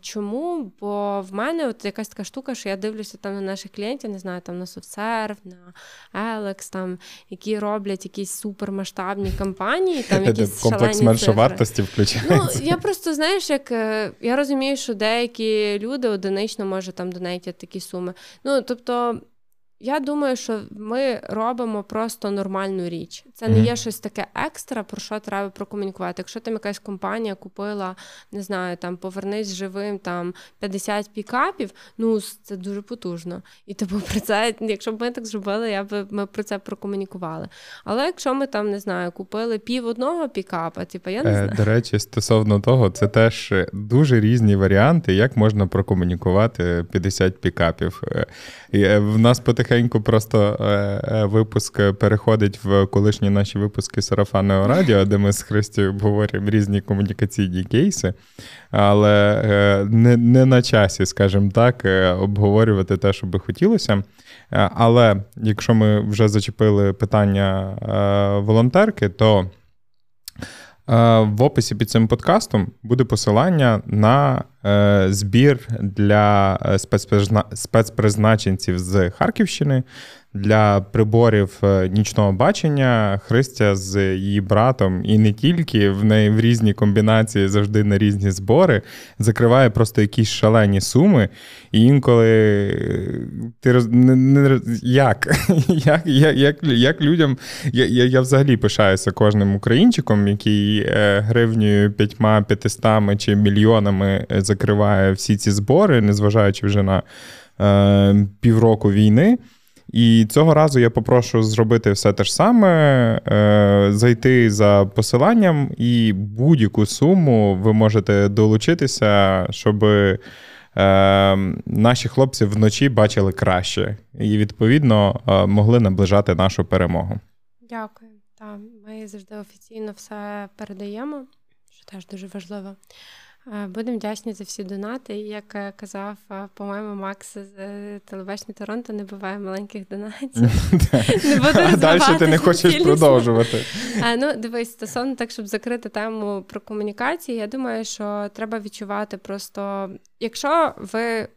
Speaker 2: Чому? Бо в мене от якась така штука, що я дивлюся там на наших клієнтів, не знаю, там на SoftServe, на Ajax, там, які роблять якісь супермасштабні кампанії. Там якісь
Speaker 1: Комплекс меншовартості включається.
Speaker 2: Ну, Я просто, знаєш, як е, я розумію, що деякі люди одинично можуть там донейтять такі суми. Ну, тобто. Я думаю, що ми робимо просто нормальну річ. Це не є щось таке екстра, про що треба прокомунікувати. Якщо там якась компанія купила, не знаю, там повернись живим там 50 пікапів, ну це дуже потужно. І типу про це, якщо б ми так зробили, я би ми про це прокомунікували. Але якщо ми там не знаю, купили пів одного пікапа, типу, я не е, знаю.
Speaker 1: До речі, стосовно того, це теж дуже різні варіанти, як можна прокомунікувати 50 пікапів. Е, в нас потихеньку потихеньку просто е, е, випуск переходить в колишні наші випуски Сарафанного радіо, де ми з Христю обговорюємо різні комунікаційні кейси, але е, не не на часі, скажімо так, обговорювати те, що би хотілося. Але якщо ми вже зачепили питання волонтерки, то в описі під цим подкастом буде посилання на збір для е, спецпризначенців з Харківщини для приборів е, нічного бачення. Христя з її братом, і не тільки в неї в різні комбінації завжди на різні збори, закриває просто якісь шалені суми. І інколи ти роз... не, не... як? як, як, як, як людям. Я, я я, взагалі пишаюся кожним українчиком, який гривнею п'ятьма п'ятистами чи мільйонами закриває всі ці збори, незважаючи вже на е, півроку війни. І цього разу я попрошу зробити все те ж саме, е, зайти за посиланням, і будь-яку суму ви можете долучитися, щоб е, наші хлопці вночі бачили краще і, відповідно, е, могли наближати нашу перемогу.
Speaker 2: Дякую. Так, ми завжди офіційно все передаємо, що теж дуже важливо. Е, будемо вдячні за всі донати. Як е, казав, е, по-моєму, Макс з телебачення Торонто не буває маленьких донатів.
Speaker 1: Не Далі ти не хочеш продовжувати.
Speaker 2: Ну, дивись, стосовно так, щоб закрити тему про комунікації, я думаю, що треба відчувати просто, якщо ви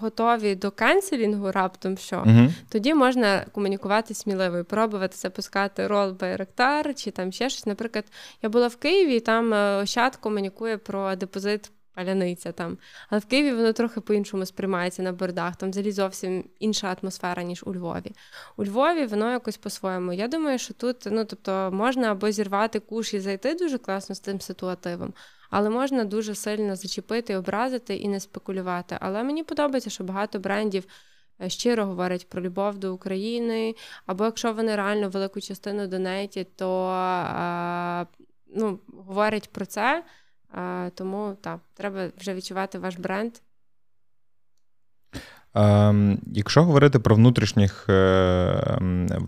Speaker 2: готові до кенселінгу раптом що, uh тоді можна комунікувати сміливо і пробувати запускати рол Байректар чи там ще щось. Наприклад, я була в Києві, і там е, Ощад комунікує про депозит паляниця там. Але в Києві воно трохи по-іншому сприймається на бордах. Там взагалі зовсім інша атмосфера, ніж у Львові. У Львові воно якось по-своєму. Я думаю, що тут ну, тобто, можна або зірвати куш і зайти дуже класно з тим ситуативом, але можна дуже сильно зачепити, образити і не спекулювати. Але мені подобається, що багато брендів. Е, щиро говорять про любов до України, або якщо вони реально велику частину донейтять, то а, ну, говорять про це. А, Тому так, треба вже відчувати ваш бренд.
Speaker 1: Ем, якщо говорити про внутрішніх, е,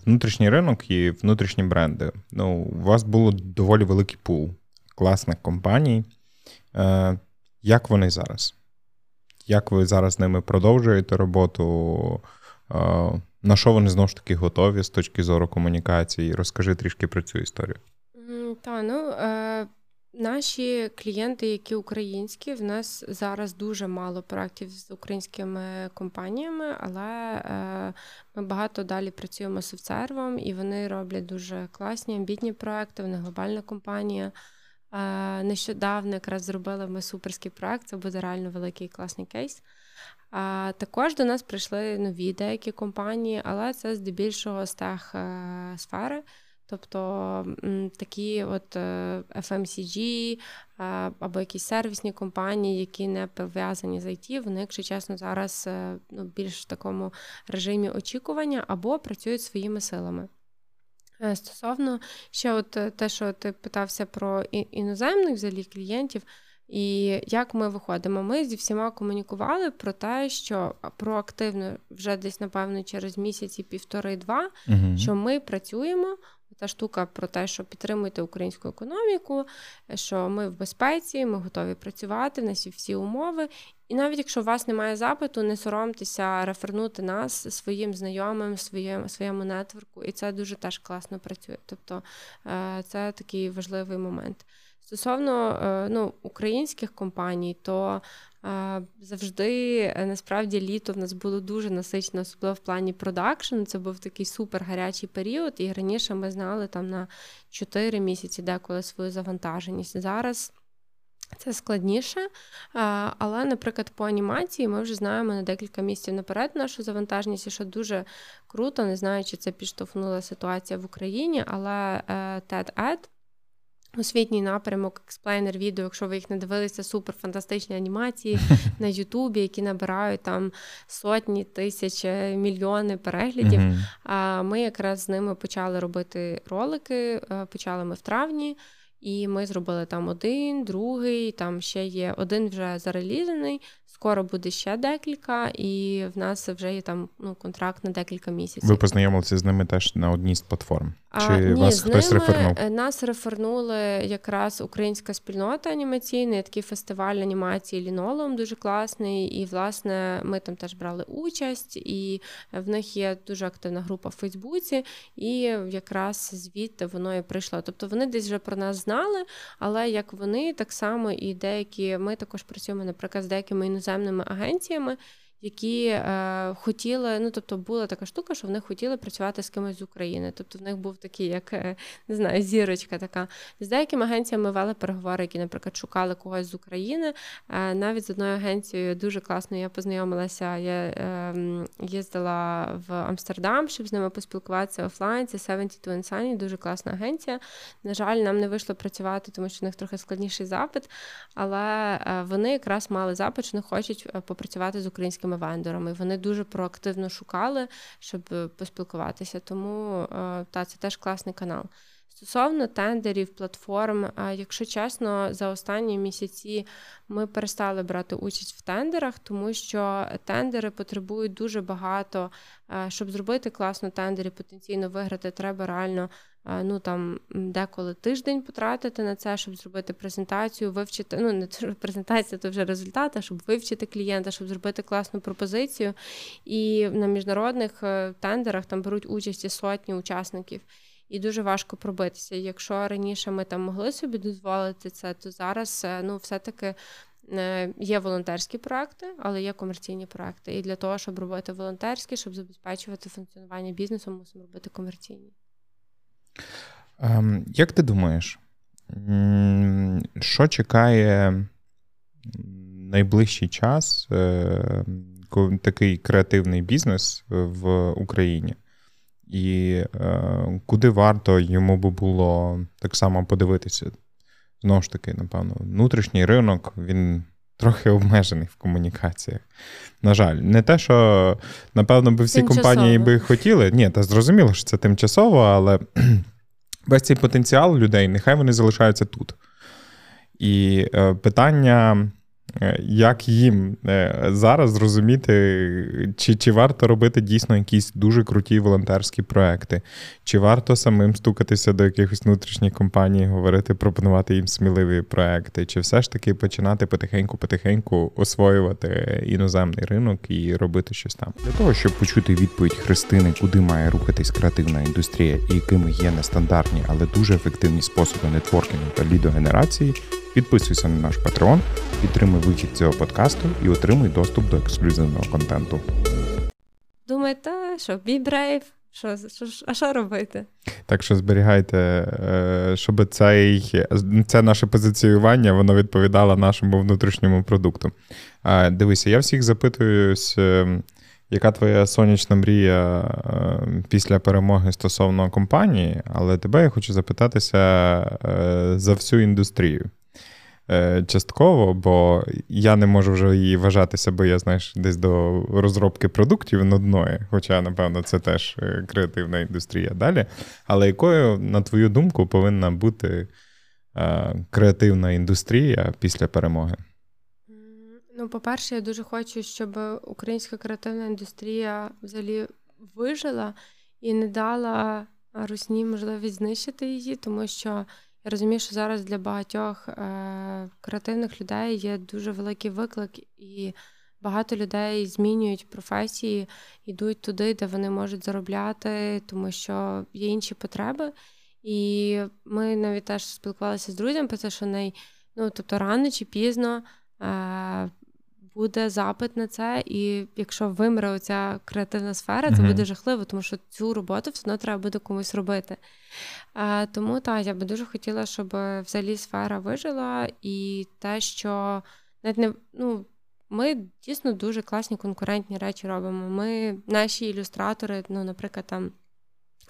Speaker 1: внутрішній ринок і внутрішні бренди, ну, у вас було доволі великий пул класних компаній. Е, як вони зараз? Як ви зараз з ними продовжуєте роботу? Е, на що вони знову ж таки готові з точки зору комунікації? Розкажи трішки про цю історію.
Speaker 2: Та, ну, е, Наші клієнти, які українські, в нас зараз дуже мало проєктів з українськими компаніями, але ми багато далі працюємо з софтсервом, і вони роблять дуже класні, амбітні проекти. Вони глобальна компанія. Е, нещодавно якраз зробили ми суперський проект, це буде реально великий класний кейс. А також до нас прийшли нові деякі компанії, але це здебільшого з тех е, сфери. Тобто такі от е, FMCG або якісь сервісні компанії, які не пов'язані з IT, вони, якщо чесно, зараз е, ну, більш в такому режимі очікування або працюють своїми силами. Е, стосовно ще от те, що ти питався про іноземних взагалі клієнтів. І як ми виходимо? Ми зі всіма комунікували про те, що проактивно вже десь, напевно, через місяці півтори-два, угу. що ми працюємо та штука про те, що підтримуйте українську економіку, що ми в безпеці, ми готові працювати, в нас є всі умови. І навіть якщо у вас немає запиту, не соромтеся рефернути нас своїм знайомим, своєму своєму нетворку, і це дуже теж класно працює. Тобто е, це такий важливий момент. Стосовно е, ну, українських компаній, то завжди е, насправді літо в нас було дуже насичено, особливо в плані продакшн. Це був такий супер гарячий період, і раніше ми знали там на 4 місяці деколи свою завантаженість. Зараз. Це складніше, але, наприклад, по анімації ми вже знаємо на декілька місяців наперед нашу завантаженість, і що дуже круто, не знаю, чи це підштовхнула ситуація в Україні, але TED-Ed Освітній напрямок, експлейнер відео, якщо ви їх не дивилися, супер фантастичні анімації на Ютубі, які набирають там сотні тисяч мільйони переглядів. А ми якраз з ними почали робити ролики. Е, почали ми в травні, і ми зробили там один, другий. Там ще є один вже зарелізаний. Скоро буде ще декілька, і в нас вже є там ну, контракт на декілька місяців.
Speaker 1: Ви познайомилися з ними теж на одній з платформ? Чи
Speaker 2: а, ні,
Speaker 1: вас
Speaker 2: з
Speaker 1: хтось
Speaker 2: ними
Speaker 1: рефернув?
Speaker 2: Е, нас рефернули якраз українська спільнота анімаційна, такий фестиваль анімації Лінолом дуже класний. І, власне, ми там теж брали участь, і в них є дуже активна група в Фейсбуці, і якраз звідти воно і прийшло. Тобто вони десь вже про нас знали, але як вони, так само і деякі ми також працюємо, наприклад, з деякими іноземними агенціями які е, хотіли, ну тобто була така штука, що вони хотіли працювати з кимось з України. Тобто в них був такий, як е, не знаю, зірочка така. З деякими агенціями вели переговори, які, наприклад, шукали когось з України. Е, навіть з одною агенцією дуже класно я познайомилася. Я е, їздила в Амстердам, щоб з ними поспілкуватися офлайн. Це 72 Insani, дуже класна агенція. На жаль, нам не вийшло працювати, тому що в них трохи складніший запит, але е, вони якраз мали запит, що не хочуть е, попрацювати з українськими українськими вендорами. Вони дуже проактивно шукали, щоб е, поспілкуватися. Тому е, та це теж класний канал. Стосовно тендерів, платформ, якщо чесно, за останні місяці ми перестали брати участь в тендерах, тому що тендери потребують дуже багато, е, щоб зробити класно тендері, потенційно виграти, треба реально ну там деколи тиждень потратити на це, щоб зробити презентацію, вивчити. Ну не презентація, то вже результат, а щоб вивчити клієнта, щоб зробити класну пропозицію. І на міжнародних е, тендерах там беруть участь і сотні учасників. І дуже важко пробитися. Якщо раніше ми там могли собі дозволити це, то зараз е, ну все-таки е, є волонтерські проекти, але є комерційні проекти. І для того, щоб робити волонтерські, щоб забезпечувати функціонування бізнесу, мусимо робити комерційні.
Speaker 1: Ем, як ти думаєш, що чекає найближчий час е, такий креативний бізнес в Україні? І е, куди варто йому би було так само подивитися? Знову ж таки, напевно, внутрішній ринок він трохи обмежений в комунікаціях. На жаль, не те, що напевно би всі тимчасово. компанії би хотіли. Ні, та зрозуміло, що це тимчасово, але весь цей потенціал людей, нехай вони залишаються тут. І е, питання як їм е, зараз зрозуміти, чи чи варто робити дійсно якісь дуже круті волонтерські проекти, чи варто самим стукатися до якихось внутрішніх компаній, говорити, пропонувати їм сміливі проекти, чи все ж таки починати потихеньку-потихеньку освоювати іноземний ринок і робити щось там? Для того, щоб почути відповідь Христини, куди має рухатись креативна індустрія і якими є нестандартні, але дуже ефективні способи нетворкінгу та лідогенерації, Підписуйся на наш Patreon, підтримуй вихід цього подкасту і отримуй доступ до ексклюзивного контенту.
Speaker 2: Думаєте, що be brave? Що, що, А що робити?
Speaker 1: Так що зберігайте, е, щоб цей, це наше позиціювання воно відповідало нашому внутрішньому продукту. Дивися, я всіх запитуюсь, е, яка твоя сонячна мрія е, після перемоги стосовно компанії, але тебе я хочу запитатися за всю індустрію. Е, частково, бо я не можу вже її вважатися, бо я знаєш, десь до розробки продуктів нудної, хоча, напевно, це теж е, креативна індустрія далі. Але якою, на твою думку, повинна бути е, креативна індустрія після перемоги?
Speaker 2: Ну, по-перше, я дуже хочу, щоб українська креативна індустрія взагалі вижила і не дала русні можливість знищити її, тому що. Розумію, що зараз для багатьох е, креативних людей є дуже великий виклик, і багато людей змінюють професії, йдуть туди, де вони можуть заробляти, тому що є інші потреби. І ми навіть теж спілкувалися з друзями про це, що най, ну, тобто рано чи пізно е, буде запит на це, і якщо вимре оця креативна сфера, це буде жахливо, тому що цю роботу все одно треба буде комусь робити. А, Тому так, я би дуже хотіла, щоб взагалі сфера вижила, і те, що навіть не ну. Ми дійсно дуже класні конкурентні речі робимо. Ми, наші ілюстратори, ну, наприклад, там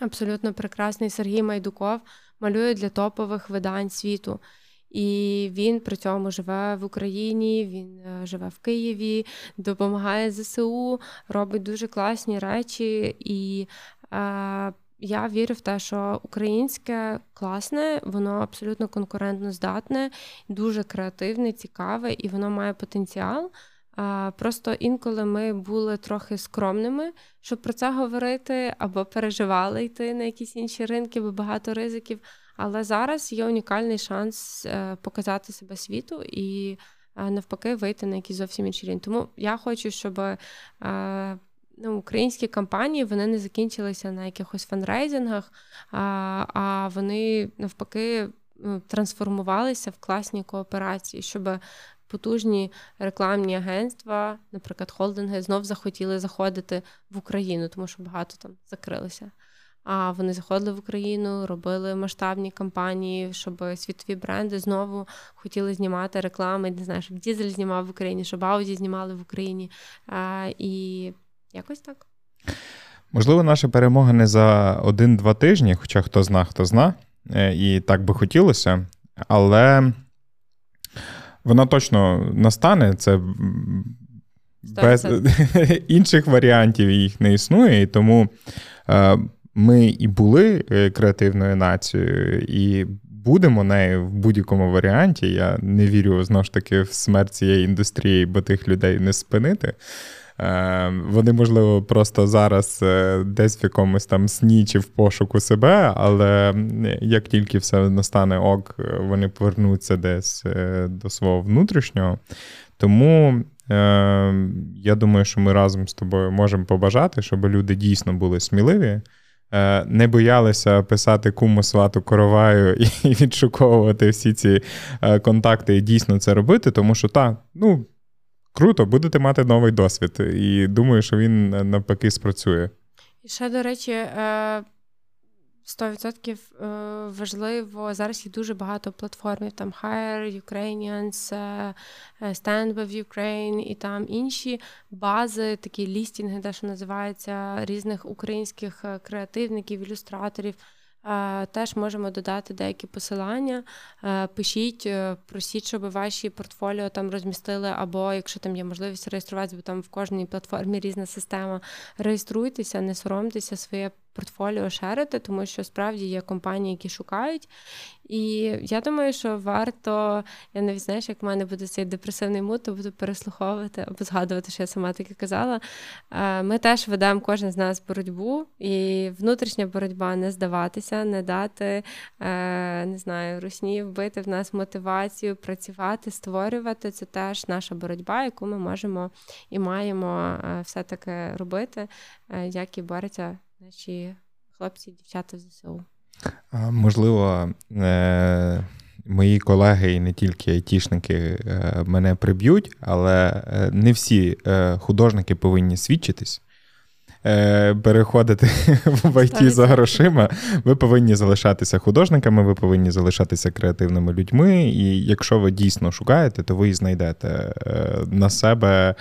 Speaker 2: абсолютно прекрасний Сергій Майдуков малює для топових видань світу. І він при цьому живе в Україні, він е, живе в Києві, допомагає ЗСУ, робить дуже класні речі. І е, я вірю в те, що українське класне, воно абсолютно конкурентно здатне, дуже креативне, цікаве, і воно має потенціал. Просто інколи ми були трохи скромними, щоб про це говорити, або переживали йти на якісь інші ринки, бо багато ризиків. Але зараз є унікальний шанс е, показати себе світу і навпаки вийти на якісь зовсім інші рівні. Тому я хочу, щоб ну, Українські компанії вони не закінчилися на якихось фанрейзингах, а а вони навпаки ну, трансформувалися в класні кооперації, щоб потужні рекламні агентства, наприклад, холдинги, знов захотіли заходити в Україну, тому що багато там закрилися. А вони заходили в Україну, робили масштабні кампанії, щоб світові бренди знову хотіли знімати реклами. Не знаю, щоб Дізель знімав в Україні, щоб Ауді знімали в Україні. А, І якось так.
Speaker 1: Можливо, наша перемога не за один-два тижні, хоча хто зна, хто зна, е, і так би хотілося, але вона точно настане. Це без інших варіантів їх не існує. І тому е, ми і були е, креативною нацією, і будемо нею в будь-якому варіанті. Я не вірю знову ж таки в смерть цієї індустрії, бо тих людей не спинити. Е, вони, можливо, просто зараз е, десь в якомусь там сні чи в пошуку себе, але як тільки все настане ок, вони повернуться десь до свого внутрішнього. Тому я думаю, що ми разом з тобою можемо побажати, щоб люди дійсно були сміливі. Е, не боялися писати куму свату короваю і відшуковувати всі ці е, контакти і дійсно це робити, тому що так, ну круто, будете мати новий досвід. І думаю, що він е, навпаки спрацює.
Speaker 2: І ще, до речі, 100% е, важливо. Зараз є дуже багато платформів, там Hire Ukrainians, е, е, Stand with Ukraine і там інші бази, такі лістінги, де що називається різних українських креативників, ілюстраторів. Теж можемо додати деякі посилання. Пишіть, просіть, щоб ваші портфоліо там розмістили, або якщо там є можливість реєструватися, бо там в кожній платформі різна система. Реєструйтеся, не соромтеся своє портфоліо шерити, тому що справді є компанії, які шукають. І я думаю, що варто, я навіть знаєш, як в мене буде цей депресивний мут, то буду переслуховувати або згадувати, що я сама таки казала. Ми теж ведемо кожен з нас боротьбу, і внутрішня боротьба не здаватися, не дати, е, не знаю, русні вбити в нас мотивацію, працювати, створювати. Це теж наша боротьба, яку ми можемо і маємо е, все-таки робити, е, як і бореться наші хлопці дівчата ЗСУ.
Speaker 1: Можливо, е, мої колеги і не тільки айтішники е, мене приб'ють, але е, не всі художники повинні свідчитись. Е, переходити в ІТ за грошима, ви повинні залишатися художниками, ви повинні залишатися креативними людьми. І якщо ви дійсно шукаєте, то ви знайдете е, на себе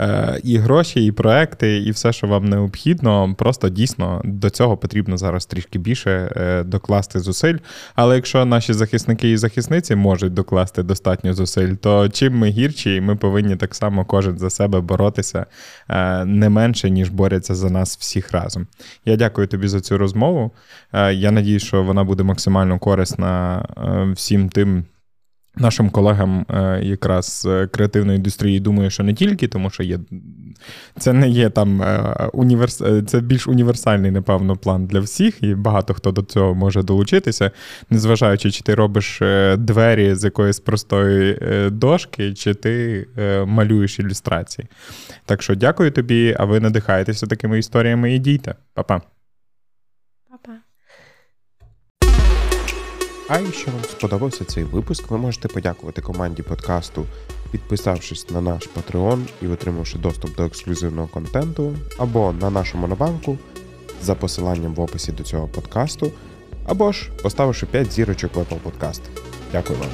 Speaker 1: е, і гроші, і проекти, і все, що вам необхідно. Просто дійсно до цього потрібно зараз трішки більше докласти зусиль. Але якщо наші захисники і захисниці можуть докласти достатньо зусиль, то чим ми гірші, ми повинні так само кожен за себе боротися не менше, ніж борються за нас всіх разом. Я дякую тобі за цю розмову. Е, я надію, що вона буде максимально корисна е, всім тим. Нашим колегам е, якраз креативної індустрії думаю, що не тільки, тому що є це не є там універс... це більш універсальний, напевно, план для всіх, і багато хто до цього може долучитися, незважаючи, чи ти робиш двері з якоїсь простої дошки, чи ти малюєш ілюстрації. Так що дякую тобі, а ви надихаєтеся такими історіями і дійте.
Speaker 2: Па-па.
Speaker 1: А якщо вам сподобався цей випуск, ви можете подякувати команді подкасту, підписавшись на наш Patreon і отримавши доступ до ексклюзивного контенту, або на нашу монобанку за посиланням в описі до цього подкасту, або ж поставивши 5 зірочок в Apple Podcast. Дякую вам.